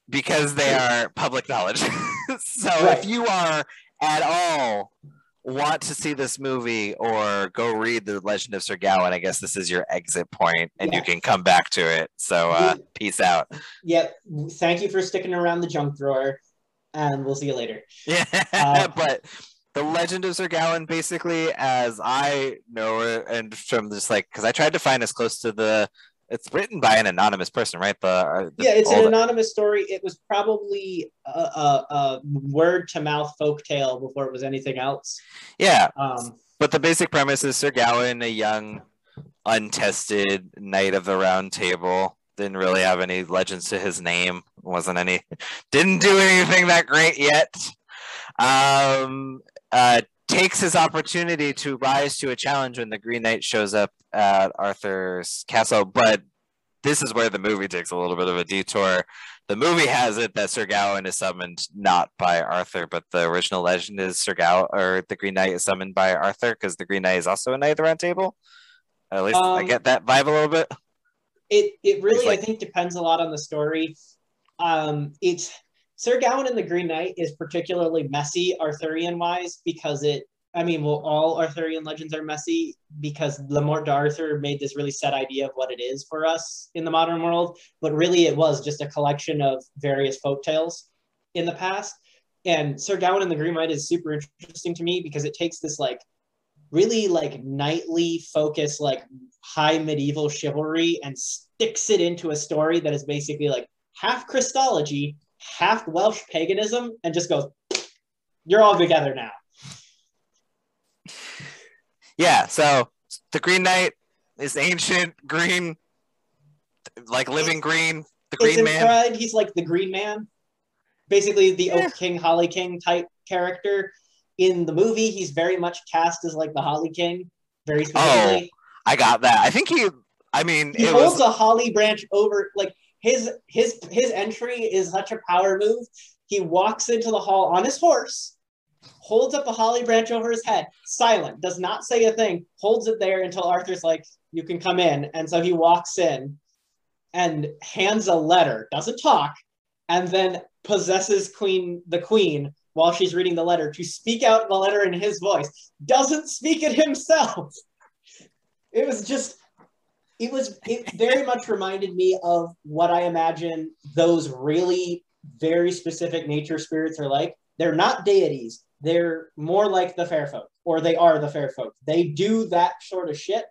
because they are public knowledge. so Right. if you are at all want to see this movie or go read the Legend of Sir Gawain, I guess this is your exit point, and you can come back to it. So uh, peace out. Yep. Thank you for sticking around the junk drawer, and we'll see you later. Yeah, Uh, but the Legend of Sir Gawain, basically, as I know it, and from just like, because I tried to find as close to the. It's written by an anonymous person, right? The, uh, the yeah, it's an anonymous story. It was probably a, a, a word to mouth folk tale before it was anything else. yeah. Um, But the basic premise is Sir Gawain, a young, untested knight of the Round Table, didn't really have any legends to his name. wasn't any, didn't do anything that great yet. Um, uh, takes his opportunity to rise to a challenge when the Green Knight shows up at Arthur's castle. But this is where the movie takes a little bit of a detour. The movie has it that Sir Gawain is summoned not by Arthur, but the original legend is Sir Gawain or the Green Knight is summoned by Arthur because the Green Knight is also a knight of the Round Table. At least I Um, get that vibe a little bit. it it really like- I think depends a lot on the story. Um, it's Sir Gawain and the Green Knight is particularly messy Arthurian wise because it. I mean, well, all Arthurian legends are messy because the Morte d'Arthur made this really set idea of what it is for us in the modern world, but really it was just a collection of various folk tales in the past. And Sir Gawain and the Green Knight is super interesting to me because it takes this like really like knightly focus, like high medieval chivalry, and sticks it into a story that is basically like half Christology, half Welsh paganism, and just goes, "You're all together now." Yeah, so the Green Knight is ancient green, like living green. The It's Green Man. implied he's like the Green Man, basically the Yeah. Oak King, Holly King type character. In the movie, he's very much cast as like the Holly King, very oh, specifically. I got that. I think he. I mean, he it holds was. a holly branch over like his his his entry is such a power move. He walks into the hall on his horse, holds up a holly branch over his head, silent, does not say a thing, holds it there until Arthur's like, "You can come in." And so he walks in and hands a letter, doesn't talk, and then possesses Queen the Queen while she's reading the letter to speak out the letter in his voice. Doesn't speak it himself. It was just it was it very much reminded me of what I imagine those really very specific nature spirits are like. They're not deities. They're more like the fair folk, or they are the fair folk. They do that sort of shit.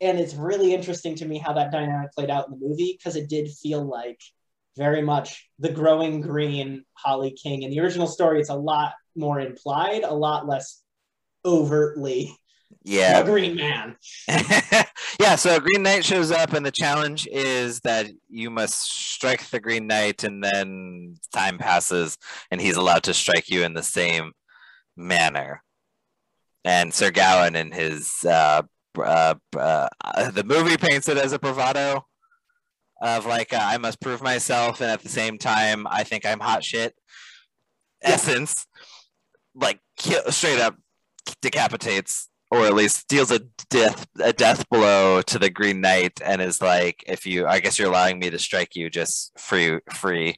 And it's really interesting to me how that dynamic played out in the movie because it did feel like very much the growing green Holly King. In the original story, it's a lot more implied, a lot less overtly yeah. green man. yeah, so Green Knight shows up, and the challenge is that you must strike the Green Knight, and then time passes, and he's allowed to strike you in the same manner. And Sir Gawain, in his uh, uh, uh, the movie paints it as a bravado of like uh, I must prove myself, and at the same time I think I'm hot shit. Essence, like kill, straight up decapitates or at least deals a death a death blow to the Green Knight and is like, if you, I guess you're allowing me to strike you just free, free.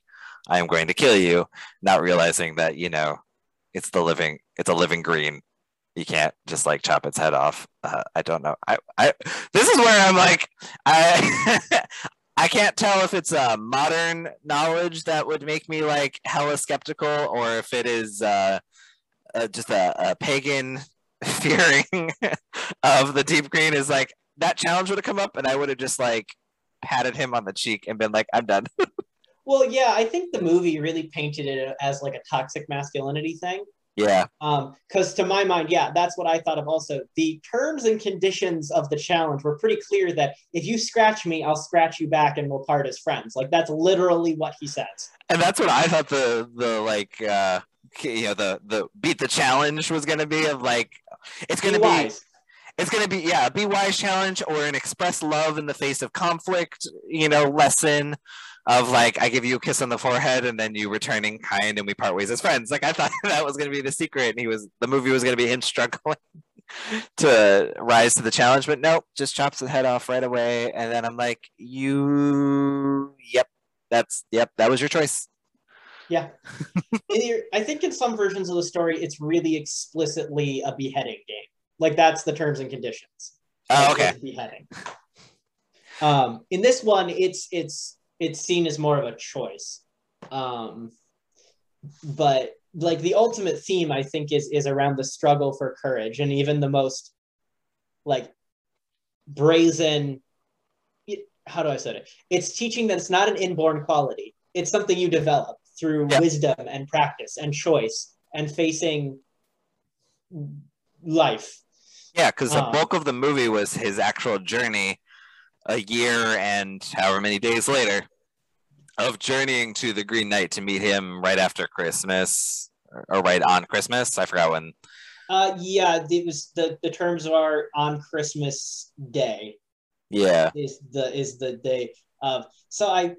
I am going to kill you, not realizing that you know it's the living, it's a living green. You can't just like chop its head off. Uh, I don't know. I, I, this is where I'm like, I, I can't tell if it's a modern knowledge that would make me like hella skeptical, or if it is uh, uh, just a, a pagan fearing of the deep green is like that challenge would have come up and I would have just like patted him on the cheek and been like, I'm done. Well, yeah, I think the movie really painted it as like a toxic masculinity thing. yeah. Um, because to my mind, yeah, that's what I thought of also. The terms and conditions of the challenge were pretty clear that if you scratch me, I'll scratch you back and we'll part as friends. Like that's literally what he says. And that's what I thought the the like uh you know the the beat the challenge was gonna be of like it's gonna Be be wise. it's gonna be yeah a be wise challenge or an express love in the face of conflict you know lesson of like i give you a kiss on the forehead and then you returning kind and we part ways as friends. Like i thought that was gonna be the secret and he was the movie was gonna be him struggling to rise to the challenge but nope just chops the head off right away. And then i'm like you yep that's yep that was your choice Yeah. I think in some versions of the story, it's really explicitly a beheading game. Like that's the terms and conditions. oh okay Beheading. Um, in this one, it's it's it's seen as more of a choice. Um, but like the ultimate theme, I think, is is around the struggle for courage, and even the most like brazen. How do I say it? It's teaching that it's not an inborn quality. It's something you develop through Yeah. wisdom and practice and choice and facing life. Yeah, because the Um, bulk of the movie was his actual journey, a year and however many days later, of journeying to the Green Knight to meet him right after Christmas or, right on Christmas. I forgot when. Uh, yeah, it was the the terms are on Christmas Day Yeah, is the is the day of. So I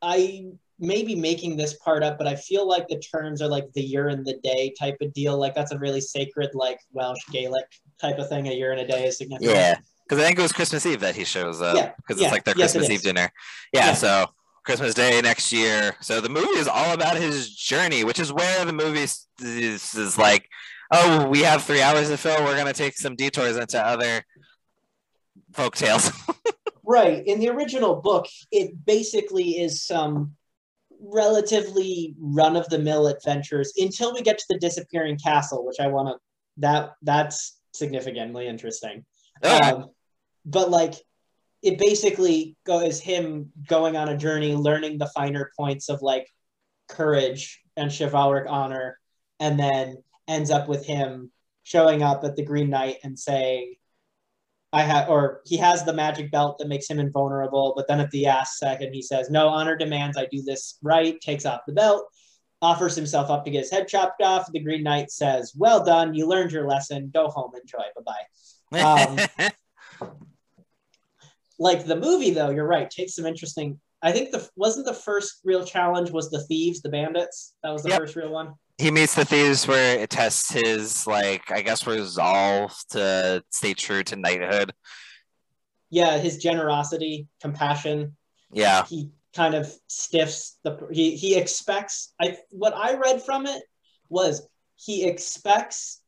I may be making this part up, but I feel like the terms are like the year and the day type of deal. Like that's a really sacred like Welsh Gaelic type of thing. A year and a day is significant. yeah. Because I think it was Christmas Eve that he shows up. Yeah, Because yeah, it's like their yes, Christmas. Eve dinner. Yeah, Yeah. So Christmas Day next year. So the movie is all about his journey, which is where the movie is, is like, oh, we have three hours to fill. We're gonna take some detours into other folk tales. Right. In the original book, it basically is some relatively run of the mill adventures until we get to the disappearing castle, which I want to that that's significantly interesting. Um, but like it basically goes him going on a journey, learning the finer points of like courage and chivalric honor, and then ends up with him showing up at the Green Knight and saying, I have, or he has the magic belt that makes him invulnerable. But then at the last second, he says, "No honor demands I do this right." Takes off the belt, offers himself up to get his head chopped off. The Green Knight says, "Well done, you learned your lesson. Go home, enjoy. Bye bye." Um, like the movie, though, you're right. Takes some interesting. I think the wasn't the first real challenge was the thieves, the bandits. That was the Yep. first real one. He meets the thieves where it tests his like I guess resolve to stay true to knighthood. Yeah, his generosity, compassion. Yeah. he kind of stiffs the he he expects I what I read from it was he expects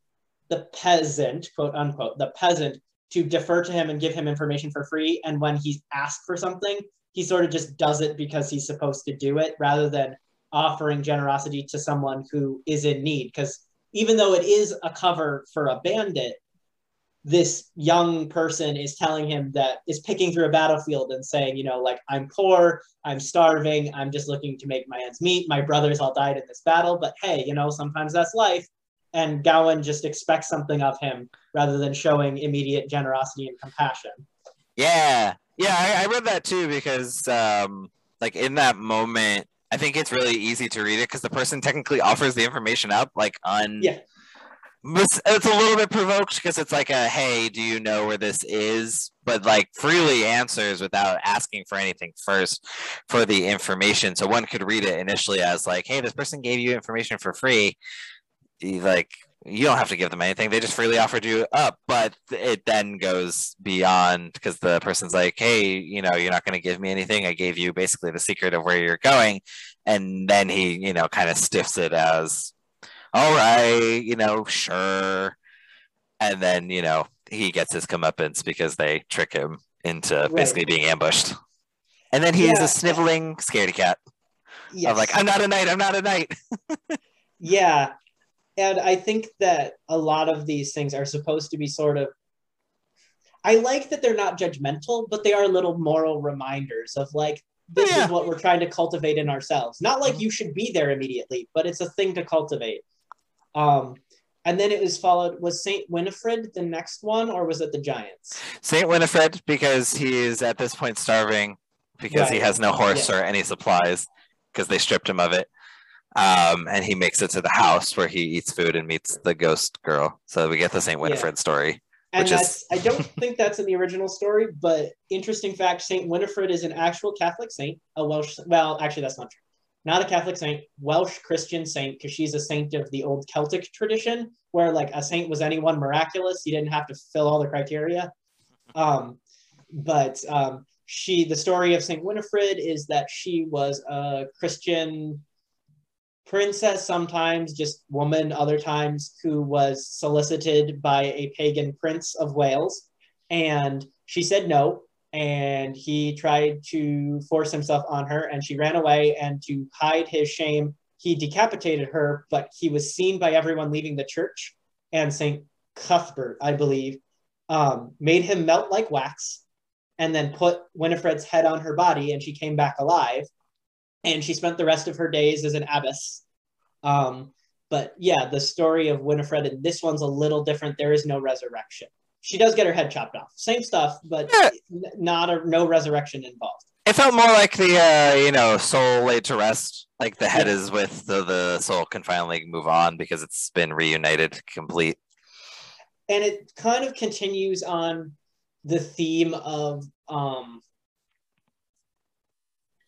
the peasant quote unquote the peasant to defer to him and give him information for free and when he's asked for something he sort of just does it because he's supposed to do it rather than offering generosity to someone who is in need because even though it is a cover for a bandit this young person is telling him that is picking through a battlefield and saying, you know, like I'm poor, I'm starving, I'm just looking to make my ends meet. My brothers all died in this battle, but hey, you know, sometimes that's life. And Gawain just expects something of him rather than showing immediate generosity and compassion. Yeah. Yeah, I, I read that too because um like in that moment I think it's really easy to read it because the person technically offers the information up like on Yeah. it's, it's a little bit provoked because it's like a hey do you know where this is? But like freely answers without asking for anything first for the information. So one could read it initially as like hey this person gave you information for free. Like you don't have to give them anything they just freely offered you up but it then goes beyond because the person's like hey you know you're not going to give me anything i gave you basically the secret of where you're going and then he you know kind of stiffs it as all right, you know, sure. And then, you know, he gets his comeuppance because they trick him into Right. basically being ambushed. And then he's Yeah. a sniveling scaredy cat. Yes. Of like, I'm not a knight, I'm not a knight. Yeah. And I think that a lot of these things are supposed to be sort of I like that they're not judgmental, but they are little moral reminders of like this Yeah. is what we're trying to cultivate in ourselves. Not like you should be there immediately, but it's a thing to cultivate. Um and then it was followed was Saint Winifred the next one or was it the Giants? Saint Winifred, because he's at this point starving because he has no horse Yeah. or any supplies because they stripped him of it. Um, and he makes it to the house where he eats food and meets the ghost girl. So we get the Saint Winifred story. And Which is... I don't think that's in the original story, but interesting fact, Saint Winifred is an actual Catholic saint, a Welsh well, actually that's not true. Not a Catholic saint, Welsh Christian saint, because she's a saint of the old Celtic tradition, where like a saint was anyone miraculous. You didn't have to fill all the criteria. Um, but um, she the story of Saint Winifred is that she was a Christian princess sometimes just woman other times who was solicited by a pagan prince of wales. And she said no and he tried to force himself on her and she ran away and to hide his shame he decapitated her but he was seen by everyone leaving the church and saint cuthbert i believe um, made him melt like wax and then put winifred's head on her body and she came back alive and she spent the rest of her days as an abbess. Um, but yeah, the story of Winifred and this one's a little different. There is no resurrection. She does get her head chopped off. Same stuff, but Yeah. not a no resurrection involved. It felt more like the uh, you know soul laid to rest. Like the head Yeah. is with the the soul can finally move on because it's been reunited, complete. And it kind of continues on the theme of um,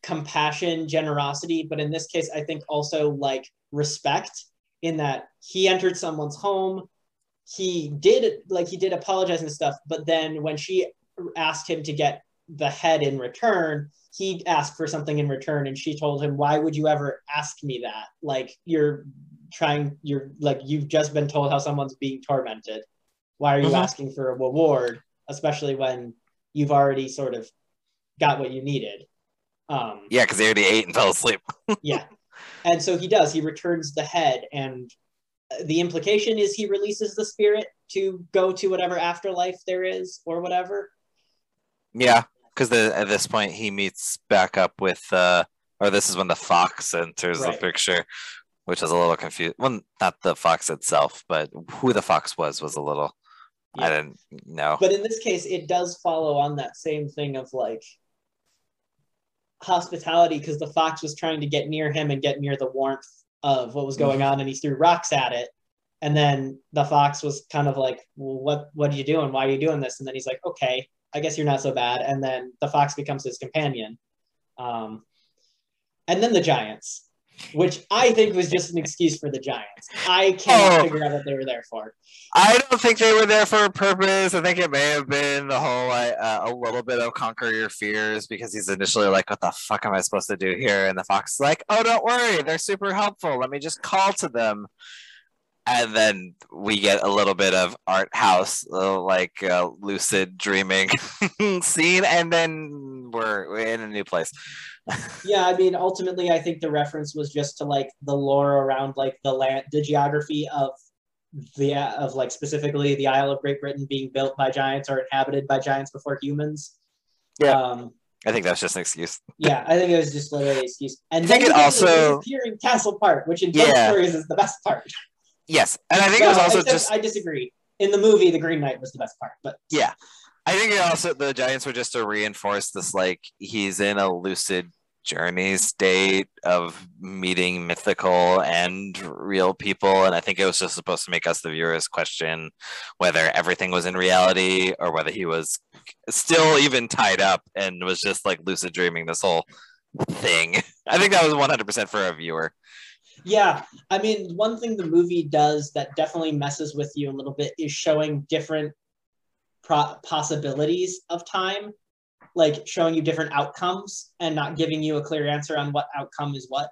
compassion, generosity, but in this case, I think also like respect in that he entered someone's home. He did like he did apologize and stuff, but then when she asked him to get the head in return, he asked for something in return, and she told him, "Why would you ever ask me that? Like you're trying, you're like you've just been told how someone's being tormented. Why are you Mhm. asking for a reward, especially when you've already sort of got what you needed?" Um, Yeah, because they already ate and fell asleep. yeah. And so he does. He returns the head, and the implication is he releases the spirit to go to whatever afterlife there is or whatever. Yeah, because at this point he meets back up with, uh, or this is when the fox enters Right. the picture, which is a little confused. Well, not the fox itself, but who the fox was was a little I didn't know. But in this case, it does follow on that same thing of like hospitality because the fox was trying to get near him and get near the warmth of what was going Mm-hmm. on, and he threw rocks at it. And then the fox was kind of like, well, "What? What are you doing? Why are you doing this?" And then he's like, "Okay, I guess you're not so bad." And then the fox becomes his companion. Um, and then the giants, which I think was just an excuse for the giants. I cannot Oh. figure out what they were there for. I don't think they were there for a purpose. I think it may have been the whole like, uh, a little bit of conquer your fears because he's initially like, "What the fuck am I supposed to do here?" And the fox is like, "Oh, don't worry, they're super helpful. Let me just call to them." And then we get a little bit of art house, uh, like uh, lucid dreaming scene, and then we're, we're in a new place. Yeah, I mean, ultimately, I think the reference was just to like the lore around like the land, the geography of the of like specifically the Isle of Great Britain being built by giants or inhabited by giants before humans. Yeah. Um, I think that's just an excuse. yeah, I think it was just literally an excuse. And I think then it we get to also- disappearing castle Park, which in both Yeah. stories is the best part. Yes, and I think it was also just I disagree. In the movie, the Green Knight was the best part, but Yeah. I think it also the Giants were just to reinforce this like he's in a lucid journey state of meeting mythical and real people. And I think it was just supposed to make us the viewers question whether everything was in reality or whether he was still even tied up and was just like lucid dreaming this whole thing. I think that was 100% for a viewer. Yeah, I mean, one thing the movie does that definitely messes with you a little bit is showing different pro- possibilities of time, like showing you different outcomes and not giving you a clear answer on what outcome is what.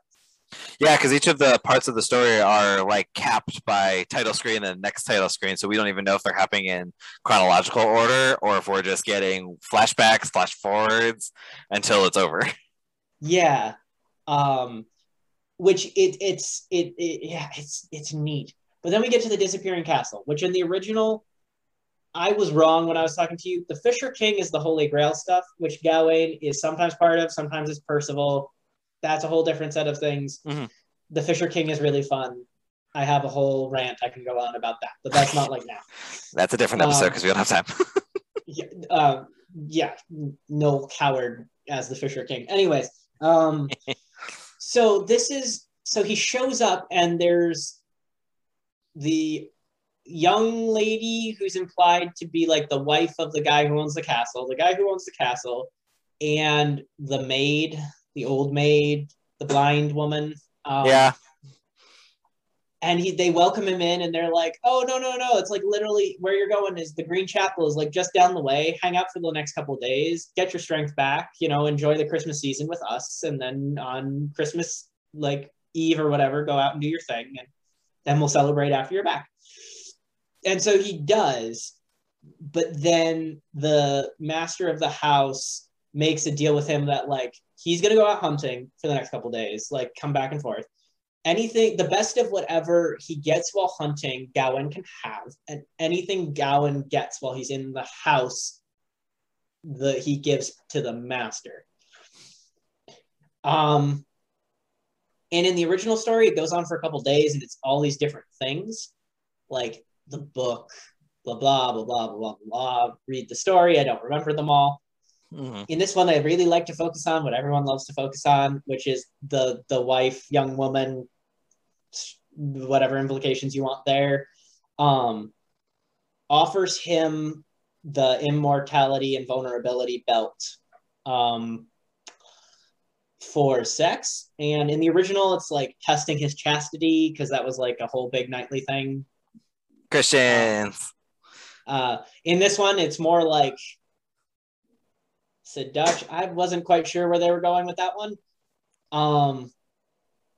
Yeah, because each of the parts of the story are like capped by title screen and next title screen, so we don't even know if they're happening in chronological order or if we're just getting flashbacks, flash forwards until it's over. Yeah, um, which it it's it, it yeah it's it's neat. But then we get to the disappearing castle, which in the original, I was wrong when I was talking to you. The Fisher King is the Holy Grail stuff, which Gawain is sometimes part of, sometimes it's Percival. That's a whole different set of things. Mhm. The Fisher King is really fun. I have a whole rant I can go on about that, but that's not like now. That's a different episode Um, because we don't have time. yeah, uh, yeah, no coward as the Fisher King. Anyways, um, so this is so he shows up and there's the young lady who's implied to be like the wife of the guy who owns the castle, the guy who owns the castle, and the maid, the old maid, the blind woman. Um, yeah, and he they welcome him in and they're like oh no no no. It's like literally where you're going is the green chapel is like just down the way. Hang out for the next couple days. Get your strength back you know enjoy the christmas season with us. And then on christmas like eve or whatever go out and do your thing. And then we'll celebrate after you're back. And so he does. But then the master of the house makes a deal with him that like he's gonna go out hunting for the next couple days like come back and forth anything the best of whatever he gets while hunting Gawain can have. And anything Gawain gets while he's in the house the he gives to the master. Um and in the original story it goes on for a couple days and it's all these different things. Like the book blah blah blah blah blah blah blah. Read the story. I don't remember them all. Mhm. in this one i really like to focus on what everyone loves to focus on which is the the wife young woman whatever implications you want there um offers him the immortality and vulnerability belt um for sex and in the original it's like testing his chastity because that was like a whole big knightly thing Christians. uh, in this one, it's more like seduction. I wasn't quite sure where they were going with that one. Um,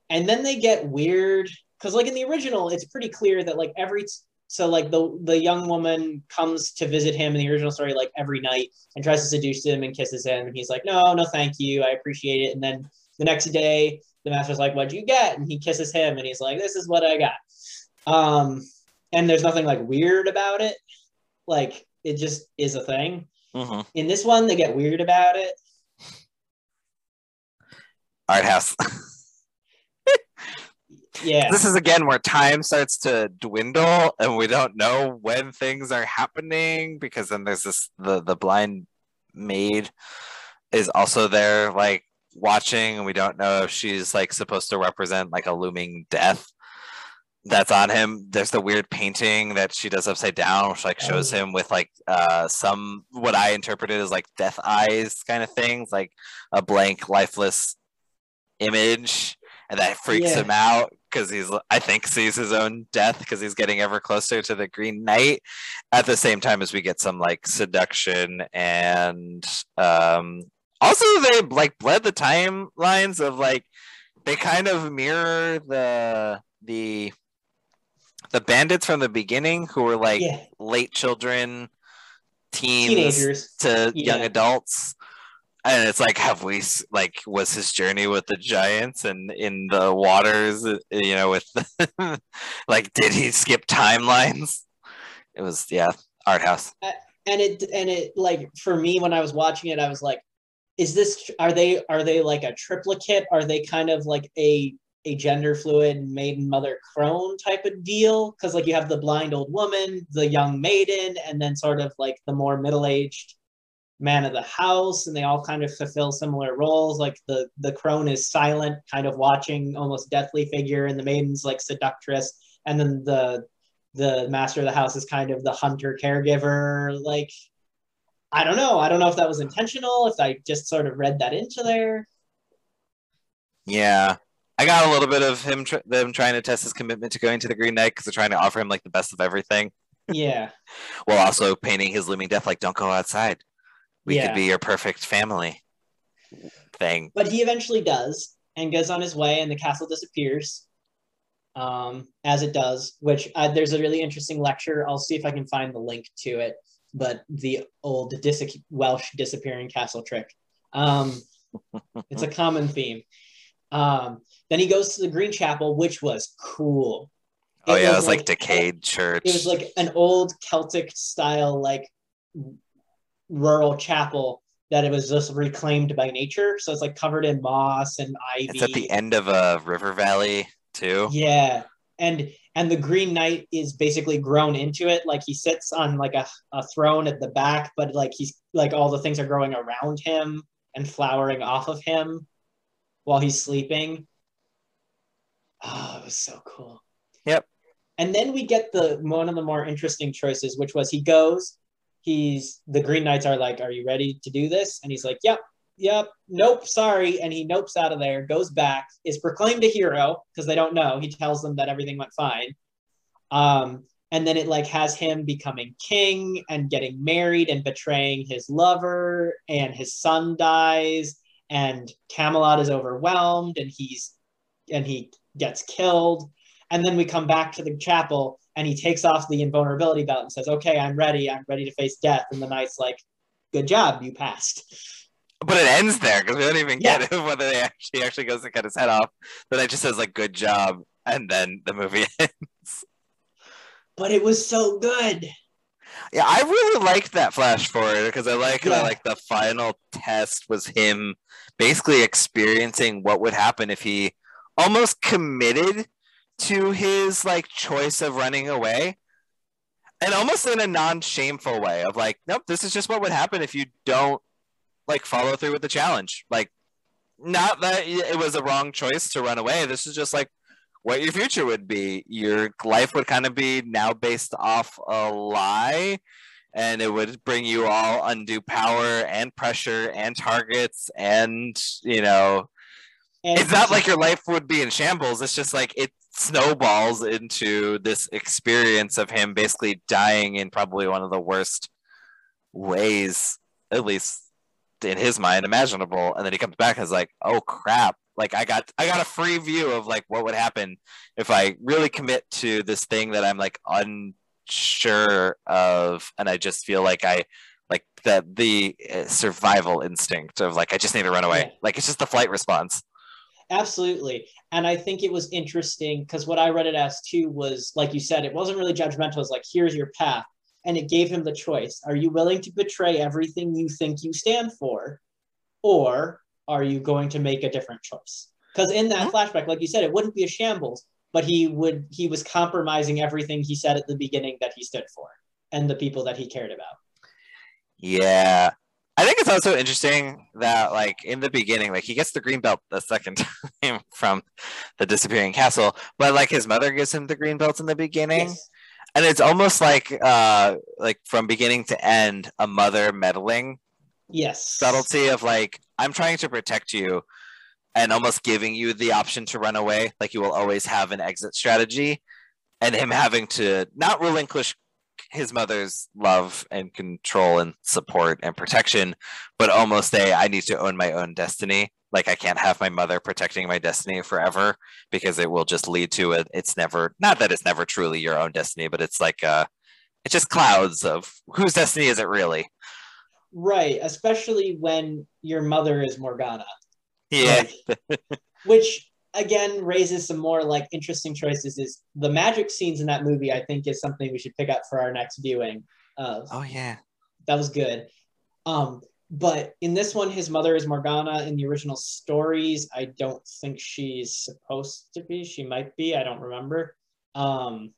and then they get weird because, like in the original, it's pretty clear that like every so like the the young woman comes to visit him in the original story like every night and tries to seduce him and kisses him, and he's like, no, no, thank you, I appreciate it. And then the next day, the master's like, what'd you get? And he kisses him, and he's like, this is what I got. Um, and there's nothing like weird about it like it just is a thing Mhm. in this one they get weird about it Art house. Yeah. This is again where time starts to dwindle and we don't know when things are happening because then there's this the the blind maid is also there like watching and we don't know if she's like supposed to represent like a looming death that's on him. There's the weird painting that she does upside down, which like shows Oh. him with like uh some what I interpreted as like death eyes kind of things, like a blank, lifeless image, and that freaks Yeah. him out because he's I think sees his own death because he's getting ever closer to the Green Knight. At the same time as we get some like seduction and um also they like bled the timelines of like they kind of mirror the the the bandits from the beginning who were like yeah. late children teens Teenagers. to young adults and it's like have we like was his journey with the giants and in the waters uh, you know with like did he skip timelines it was yeah art house and it and it like for me when I was watching it, I was like, is this are they are they like a triplicate? Are they kind of like a a gender fluid maiden mother crone type of deal? Because like you have the blind old woman, the young maiden, and then sort of like the more middle aged man of the house, and they all kind of fulfill similar roles. Like the the crone is silent, kind of watching, almost deathly figure, and the maiden's like seductress, and then the the master of the house is kind of the hunter caregiver. Like i don't know. I don't know if that was intentional if i just sort of read that into there. Yeah. I got a little bit of him tr- them trying to test his commitment to going to the green knight because they're trying to offer him like the best of everything. Yeah. While also painting his looming death like don't go outside we Yeah. could be your perfect family thing. But he eventually does and goes on his way and the castle disappears um, as it does which uh, there's a really interesting lecture. I'll see if i can find the link to it but the old dis- welsh disappearing castle trick. Um, it's a common theme. Um, then he goes to the green chapel which was cool. Oh It yeah it was was like decayed church it was like an old Celtic style, like rural chapel that it was just reclaimed by nature. So it's like covered in moss and ivy. it's at the end of a river valley too Yeah. And and the Green Knight is basically grown into it. Like he sits on like a, a throne at the back, but like he's like all the things are growing around him and flowering off of him while he's sleeping. Oh, it was so cool. Yep. And then we get the one of the more interesting choices, which was he goes, he's the Green Knights are like, Are you ready to do this? And he's like, Yep, yep, nope, sorry. And he nopes out of there, goes back, is proclaimed a hero because they don't know. He tells them that everything went fine. Um, and then it like has him becoming king and getting married and betraying his lover, and his son dies, and Camelot is overwhelmed, and he's and he gets killed. And then we come back to the chapel and he takes off the invulnerability belt and says, Okay, I'm ready. I'm ready to face death. And the knight's like, Good job, you passed. but it ends there because we don't even Yeah. get whether they actually actually goes to cut his head off but it just says like good job and then the movie ends. But it was so good. Yeah, I really liked that flash forward because I like Yeah. that like the final test was him basically experiencing what would happen if he almost committed to his like choice of running away. And almost in a non-shameful way of like, nope, this is just what would happen if you don't like follow through with the challenge. Like not that it was a wrong choice to run away. This is just like what your future would be. Your life would kind of be now based off a lie, and it would bring you all undue power and pressure and targets. And, you know, And it's not like your life would be in shambles. It's just like it snowballs into this experience of him basically dying in probably one of the worst ways, at least in his mind, imaginable. And then he comes back and is like, oh crap. Like I got I got a free view of like what would happen if I really commit to this thing that I'm like unsure of and I just feel like I like that the uh, survival instinct of like I just need to run away. Yeah. Like it's just the flight response. Absolutely. And I think it was interesting because what I read it as too was, like you said, it wasn't really judgmental. It's like, here's your path. And it gave him the choice. Are you willing to betray everything you think you stand for? Or are you going to make a different choice? Because in that Mhm. flashback, like you said, it wouldn't be a shambles, but he would he was compromising everything he said at the beginning that he stood for and the people that he cared about. Yeah. I think it's also interesting that like in the beginning, like he gets the green belt the second time from the disappearing castle, but like his mother gives him the green belt in the beginning. Yes. And it's almost like uh like from beginning to end, a mother meddling. Yes. Subtlety of like, I'm trying to protect you and almost giving you the option to run away. Like you will always have an exit strategy. And him having to not relinquish his mother's love and control and support and protection, but almost say, I need to own my own destiny. Like I can't have my mother protecting my destiny forever because it will just lead to it. It's never not that it's never truly your own destiny, but it's like uh it's just clouds of whose destiny is it really? Right, especially when your mother is Morgana. Yeah. Like, which again raises some more like interesting choices is the magic scenes in that movie i think is something we should pick up for our next viewing of. Oh yeah. That was good. Um but in this one his mother is morgana. In the original stories i don't think she's supposed to be. She might be. I don't remember. Um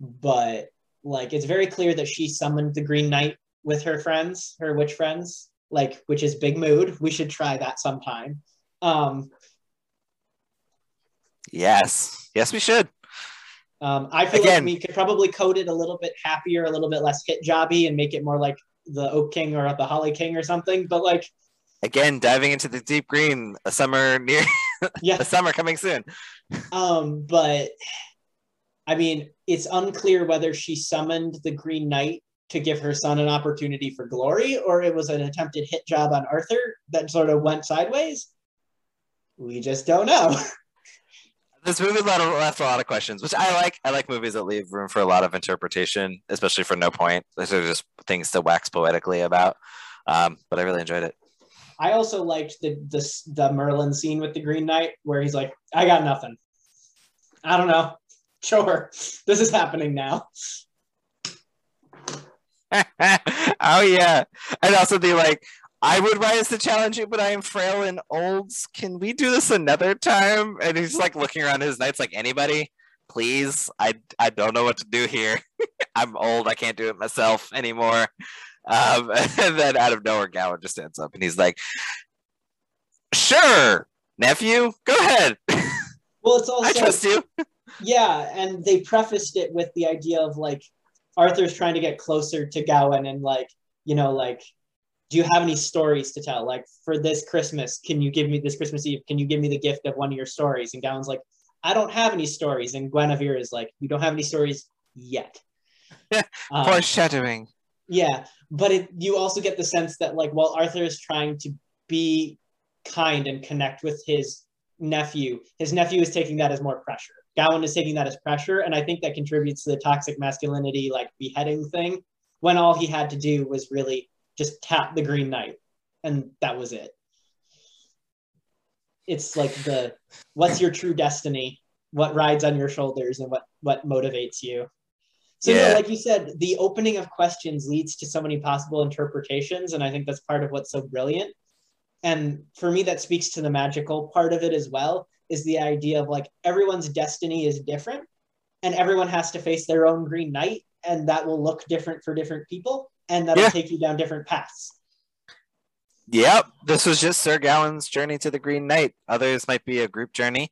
but like it's very clear that she summoned the green knight with her friends her witch friends like which is big mood. We should try that sometime. Um Yes. Yes, we should. Um, I feel Again, like we could probably code it a little bit happier, a little bit less hit jobby, and make it more like the Oak King or the Holly King or something. But like, again, diving into the deep green, a summer near, yeah, a summer coming soon. Um, but I mean, it's unclear whether she summoned the Green Knight to give her son an opportunity for glory, or it was an attempted hit job on Arthur that sort of went sideways. We just don't know. this movie left a lot of questions, which I like. I like movies that leave room for a lot of interpretation, especially for no point. These are just things to wax poetically about. Um, but I really enjoyed it. I also liked the, the the Merlin scene with the Green Knight, where he's like, "I got nothing. I don't know. Sure, this is happening now." oh yeah, and also the like, I would rise to challenge you, but I am frail and old. Can we do this another time? And he's like looking around his knights like anybody, please. I I don't know what to do here. I'm old. I can't do it myself anymore. Um, and then out of nowhere, Gawain just stands up and he's like, "Sure, nephew, go ahead." Well, it's also I trust you. yeah, and they prefaced it with the idea of like Arthur's trying to get closer to Gawain and like you know like do you have any stories to tell? Like for this Christmas, can you give me this Christmas Eve? Can you give me the gift of one of your stories? And Gawain's like, I don't have any stories. And Guinevere is like, you don't have any stories yet. um, Foreshadowing. Yeah, but it, you also get the sense that like while Arthur is trying to be kind and connect with his nephew, his nephew is taking that as more pressure. Gawain is taking that as pressure, and I think that contributes to the toxic masculinity like beheading thing. When all he had to do was really just tap the Green Knight, and that was it. It's like the what's your true destiny, what rides on your shoulders, and what what motivates you. So, yeah. like you said, the opening of questions leads to so many possible interpretations, and I think that's part of what's so brilliant. And for me, that speaks to the magical part of it as well. Is the idea of like everyone's destiny is different, and everyone has to face their own Green Knight, and that will look different for different people and that'll yeah. take you down different paths. Yep, this was just Sir Gawain's journey to the Green Knight. Others might be a group journey.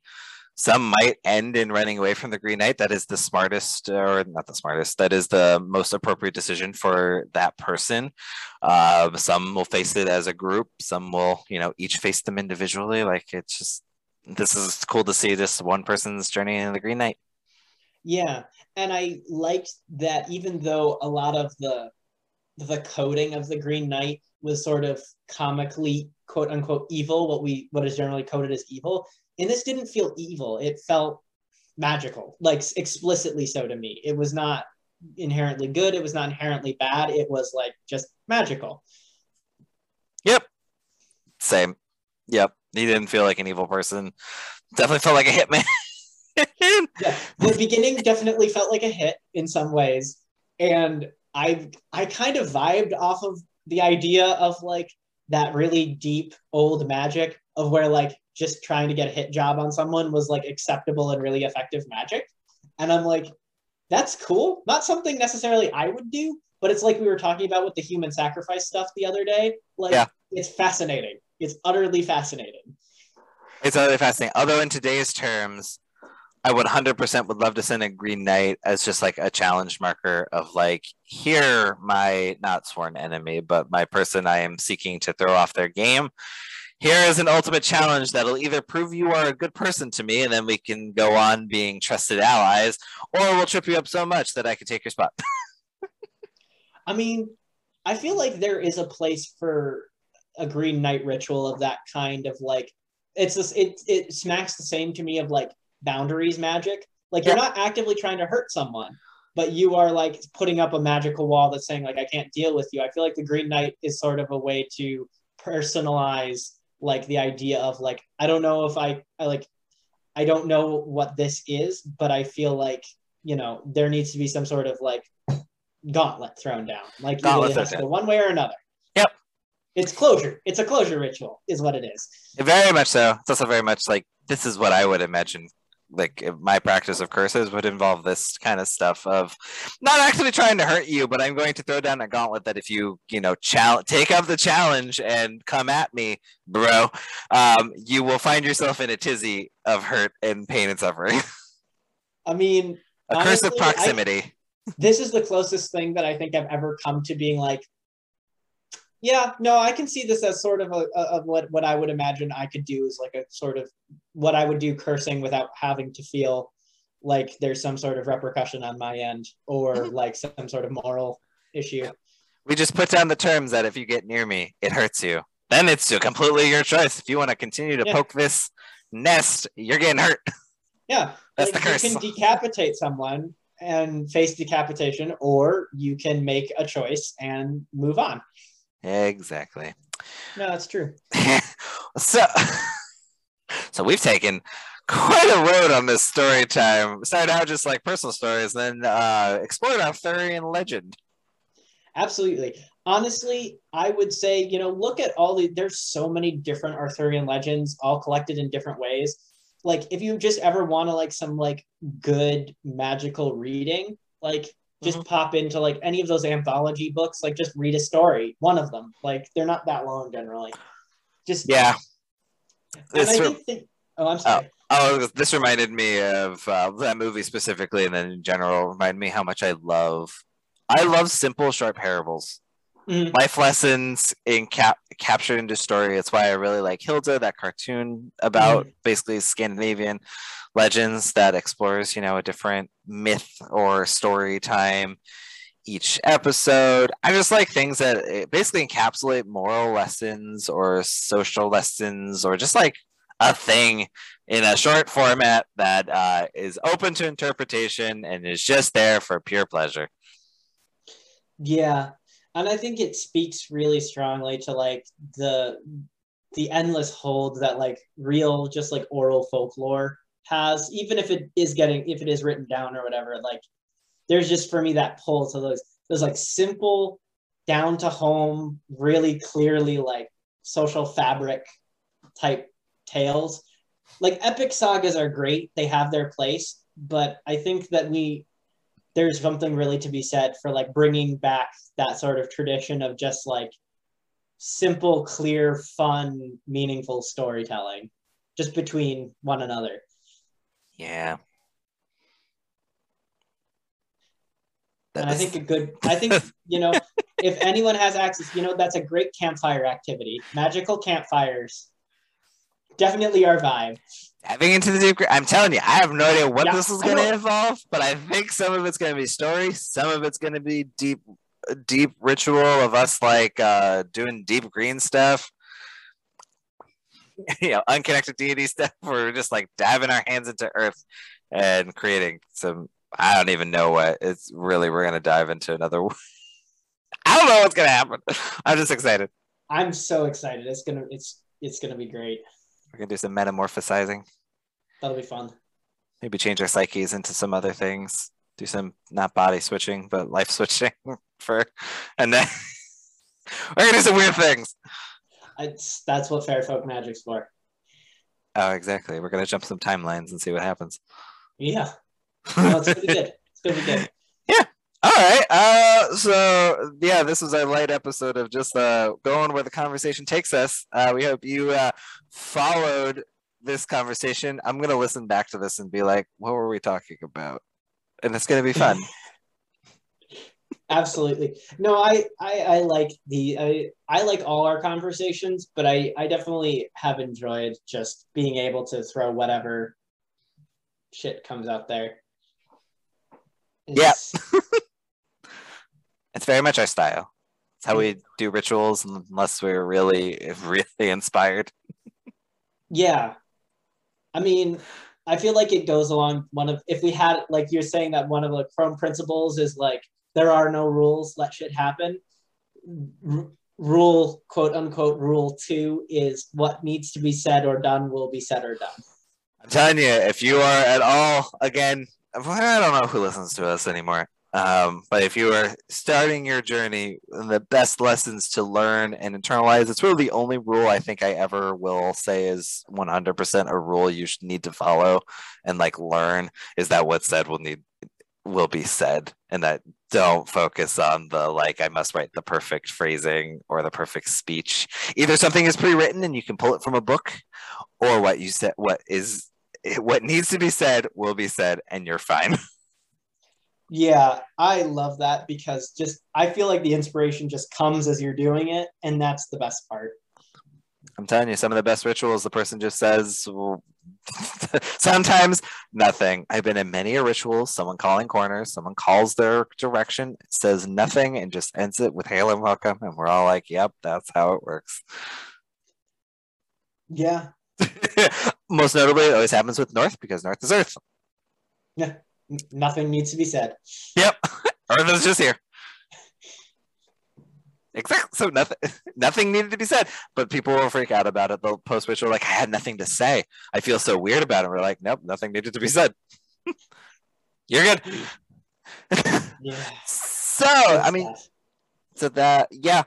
Some might end in running away from the Green Knight. That is the smartest, or not the smartest, that is the most appropriate decision for that person. Uh, some will face it as a group. Some will, you know, each face them individually. Like it's just, this is cool to see this one person's journey in the Green Knight. Yeah. And I liked that even though a lot of the the coding of the Green Knight was sort of comically quote unquote evil, what we what is generally coded as evil. And this didn't feel evil. It felt magical, like explicitly so to me. It was not inherently good. It was not inherently bad. It was like just magical. Yep. Same. Yep. He didn't feel like an evil person. Definitely felt like a hitman. yeah. The beginning definitely felt like a hit in some ways. And I I kind of vibed off of the idea of like that really deep old magic of where like just trying to get a hit job on someone was like acceptable and really effective magic. And I'm like, that's cool. Not something necessarily I would do, but it's like we were talking about with the human sacrifice stuff the other day. Like Yeah. it's fascinating. It's utterly fascinating. It's utterly fascinating. Although in today's terms, I would 100% would love to send a Green Knight as just like a challenge marker of like, here, my not sworn enemy, but my person I am seeking to throw off their game. Here is an ultimate challenge that'll either prove you are a good person to me, and then we can go on being trusted allies, or we'll trip you up so much that I can take your spot. I mean, I feel like there is a place for a Green Knight ritual of that kind of like it's this it it smacks the same to me of like boundaries magic. Like you're not actively trying to hurt someone, but you are like putting up a magical wall that's saying like I can't deal with you. I feel like the Green Knight is sort of a way to personalize like the idea of like I don't know if I I like I don't know what this is, but I feel like you know there needs to be some sort of like gauntlet thrown down. Like either Gauntlet it has to go one way or another. Yep. It's closure. It's a closure ritual, is what it is. Very much so. It's also very much like this is what I would imagine. Like my practice of curses would involve this kind of stuff of not actually trying to hurt you, but I'm going to throw down a gauntlet that if you you know chal- take up the challenge and come at me, bro, um, you will find yourself in a tizzy of hurt and pain and suffering. I mean, a curse of Honestly, I- proximity. this is the closest thing that I think I've ever come to being like, yeah, no, I can see this as sort of a, a- of what what I would imagine I could do is like a sort of what I would do cursing without having to feel like there's some sort of repercussion on my end or Mhm. like some sort of moral issue. We just put down the terms that if you get near me, it hurts you. Then it's completely your choice. If you want to continue to Yeah. poke this nest, you're getting hurt. Yeah, That's like the curse. you can decapitate someone and face decapitation, or you can make a choice and move on. Exactly. No, that's true. so, so we've taken quite a road on this story time. Started out just like personal stories, then uh, explored Arthurian legend. Absolutely. Honestly, I would say, you know, look at all the there's so many different Arthurian legends all collected in different ways. Like if you just ever want to like some like good magical reading, like just pop into like any of those anthology books, like just read a story, one of them. Like they're not that long generally. Just Yeah. This re- think oh, I'm sorry. oh, this reminded me of uh, that movie specifically, and then in general, reminded me how much I love. I love simple, sharp parables. Mhm. life lessons in cap- captured into story. It's why I really like Hilda, that cartoon about basically Scandinavian legends that explores, you know, a different myth or story time each episode. I just like things that eh, basically encapsulate moral lessons or social lessons or just like a thing in a short format that uh, is open to interpretation and is just there for pure pleasure. Yeah. And I think it speaks really strongly to like the the endless hold that like real just like oral folklore has, even if it is getting if it is written down or whatever, like there's just for me that pull to those those like simple, down to home, really clearly like social fabric type tales. Like epic sagas are great, they have their place, but I think that we there's something really to be said for like bringing back that sort of tradition of just like simple, clear, fun, meaningful storytelling just between one another. Yeah. And I think a good, I think, you know, if anyone has access, you know, that's a great campfire activity. Magical campfires. Definitely our vibe. Diving into the deep. I'm telling you, I have no idea what Yeah, this is going to involve, but I think some of it's going to be story, some of it's going to be deep, deep ritual of us like uh, doing deep green stuff. You know, unconnected deity stuff. We're just like diving our hands into earth and creating some. I don't even know what it's really. We're gonna dive into another. I don't know what's gonna happen. I'm just excited. I'm so excited. It's gonna it's it's gonna be great. We're gonna do some metamorphosizing. That'll be fun. maybe change our psyches into some other things do some not body switching but life switching for and then we're gonna do some weird things It's, that's what fair folk magic's for. Oh, exactly. We're gonna jump some timelines and see what happens. Yeah. No, it's gonna be good. It's gonna be good. Yeah. All right. Uh, so yeah, this was our light episode of just uh, going where the conversation takes us. Uh, we hope you uh, followed this conversation. I'm gonna listen back to this and be like, "What were we talking about?" And it's gonna be fun. Absolutely. No, I, I I like the I, I like all our conversations, but I I definitely have enjoyed just being able to throw whatever shit comes out there. It's- it's very much our style. It's how we do rituals, unless we're really, really inspired. Yeah. I mean, I feel like it goes along one of if we had like you're saying that one of the Crone principles is like there are no rules, let shit happen. R- rule quote unquote rule two is what needs to be said or done will be said or done. I'm telling you, if you are at all, again, I don't know who listens to us anymore. Um, but if you are starting your journey, the best lessons to learn and internalize, it's really the only rule I think I ever will say is 100% a rule you should need to follow and like learn is that what's said will need will be said and that don't focus on the like I must write the perfect phrasing or the perfect speech. Either something is pre-written and you can pull it from a book or what you said what is what needs to be said will be said and you're fine. Yeah, I love that because just I feel like the inspiration just comes as you're doing it, and that's the best part. I'm telling you, some of the best rituals, the person just says, well, sometimes nothing. I've been in many a rituals, someone calling corners, someone calls their direction, says nothing, and just ends it with hail and welcome. And we're all like, yep, that's how it works. Yeah. Most notably, it always happens with North because North is Earth. Yeah. Nothing needs to be said. Yep. Earth is just here. Exactly. So nothing nothing needed to be said. But people will freak out about it. They'll post which are like, I had nothing to say. I feel so weird about it. We're like, nope, nothing needed to be said. You're good. Yeah. so I mean so that yeah.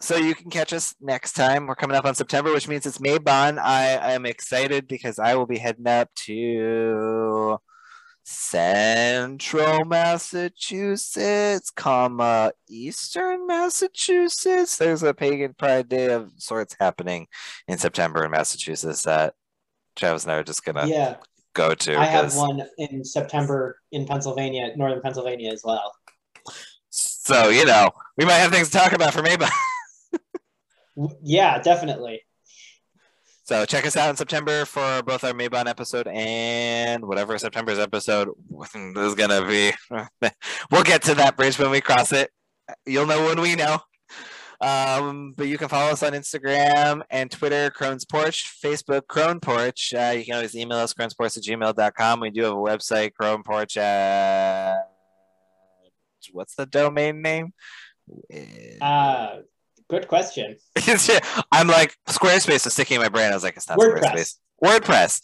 So you can catch us next time. We're coming up on September, which means it's Mabon. I am excited because I will be heading up to central Massachusetts, comma eastern Massachusetts. There's a pagan pride day of sorts happening in September in Massachusetts that Travis and I are just gonna yeah. go to. I have one in September in Pennsylvania, northern Pennsylvania as well. So you know we might have things to talk about for Mabon. W- Yeah, definitely. So check us out in September for both our Mabon episode and whatever September's episode is gonna be. we'll get to that bridge when we cross it. You'll know when we know. Um, but you can follow us on Instagram and Twitter, Crone's Porch, Facebook, Crone Porch. Uh, you can always email us, cronesporch at gmail.com. We do have a website, Crone Porch at what's the domain name? Uh, good question. I'm like Squarespace is sticking in my brain. I was like, it's not WordPress. Squarespace. WordPress.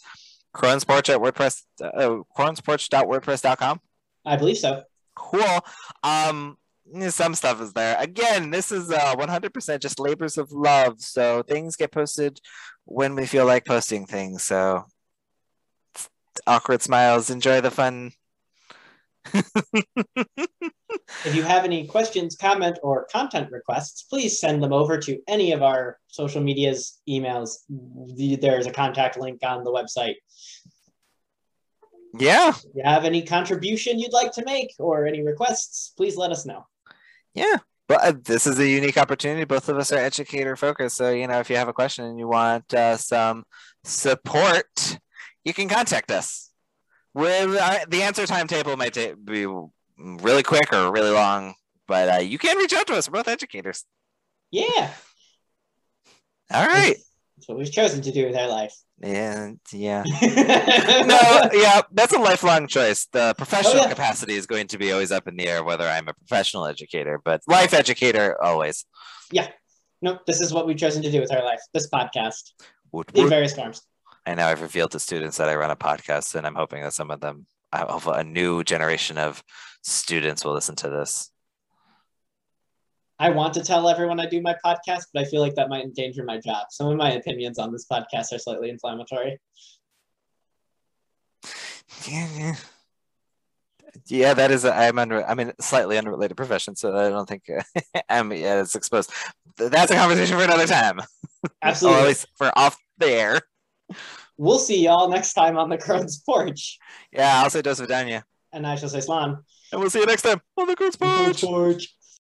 Crone's Porch at WordPress. Uh, Crone'sPorch.wordpress.com. I believe so. Cool. Um, some stuff is there. Again, this is uh 100% just labors of love. So things get posted when we feel like posting things. So awkward smiles. Enjoy the fun. If you have any questions, comment, or content requests, please send them over to any of our social medias, emails. There's a contact link on the website. Yeah. If you have any contribution you'd like to make or any requests, please let us know. Yeah. But uh, this is a unique opportunity. Both of us are educator focused. So, you know, if you have a question and you want uh, some support, you can contact us. With uh, the answer timetable might ta- be really quick or really long, but uh, you can reach out to us. We're both educators. Yeah, All right. that's what we've chosen to do with our life. And yeah. no, yeah, that's a lifelong choice. The professional Oh, yeah. capacity is going to be always up in the air, whether I'm a professional educator, but life educator always. Yeah. No, this is what we've chosen to do with our life. This podcast in various forms. I know I've revealed to students that I run a podcast, and I'm hoping that some of them, of a new generation of students, will listen to this. I want to tell everyone I do my podcast, but I feel like that might endanger my job. Some of my opinions on this podcast are slightly inflammatory. Yeah, yeah. Yeah, that is. A, I'm under. I'm in slightly unrelated profession, so I don't think uh, I'm yeah, it's exposed. That's a conversation for another time. Absolutely. or at least for off the air. We'll see y'all next time on the Crone's Porch. Yeah, I'll say Dos Vidania. And I shall say Slan. And we'll see you next time on the Crone's Porch. Porch.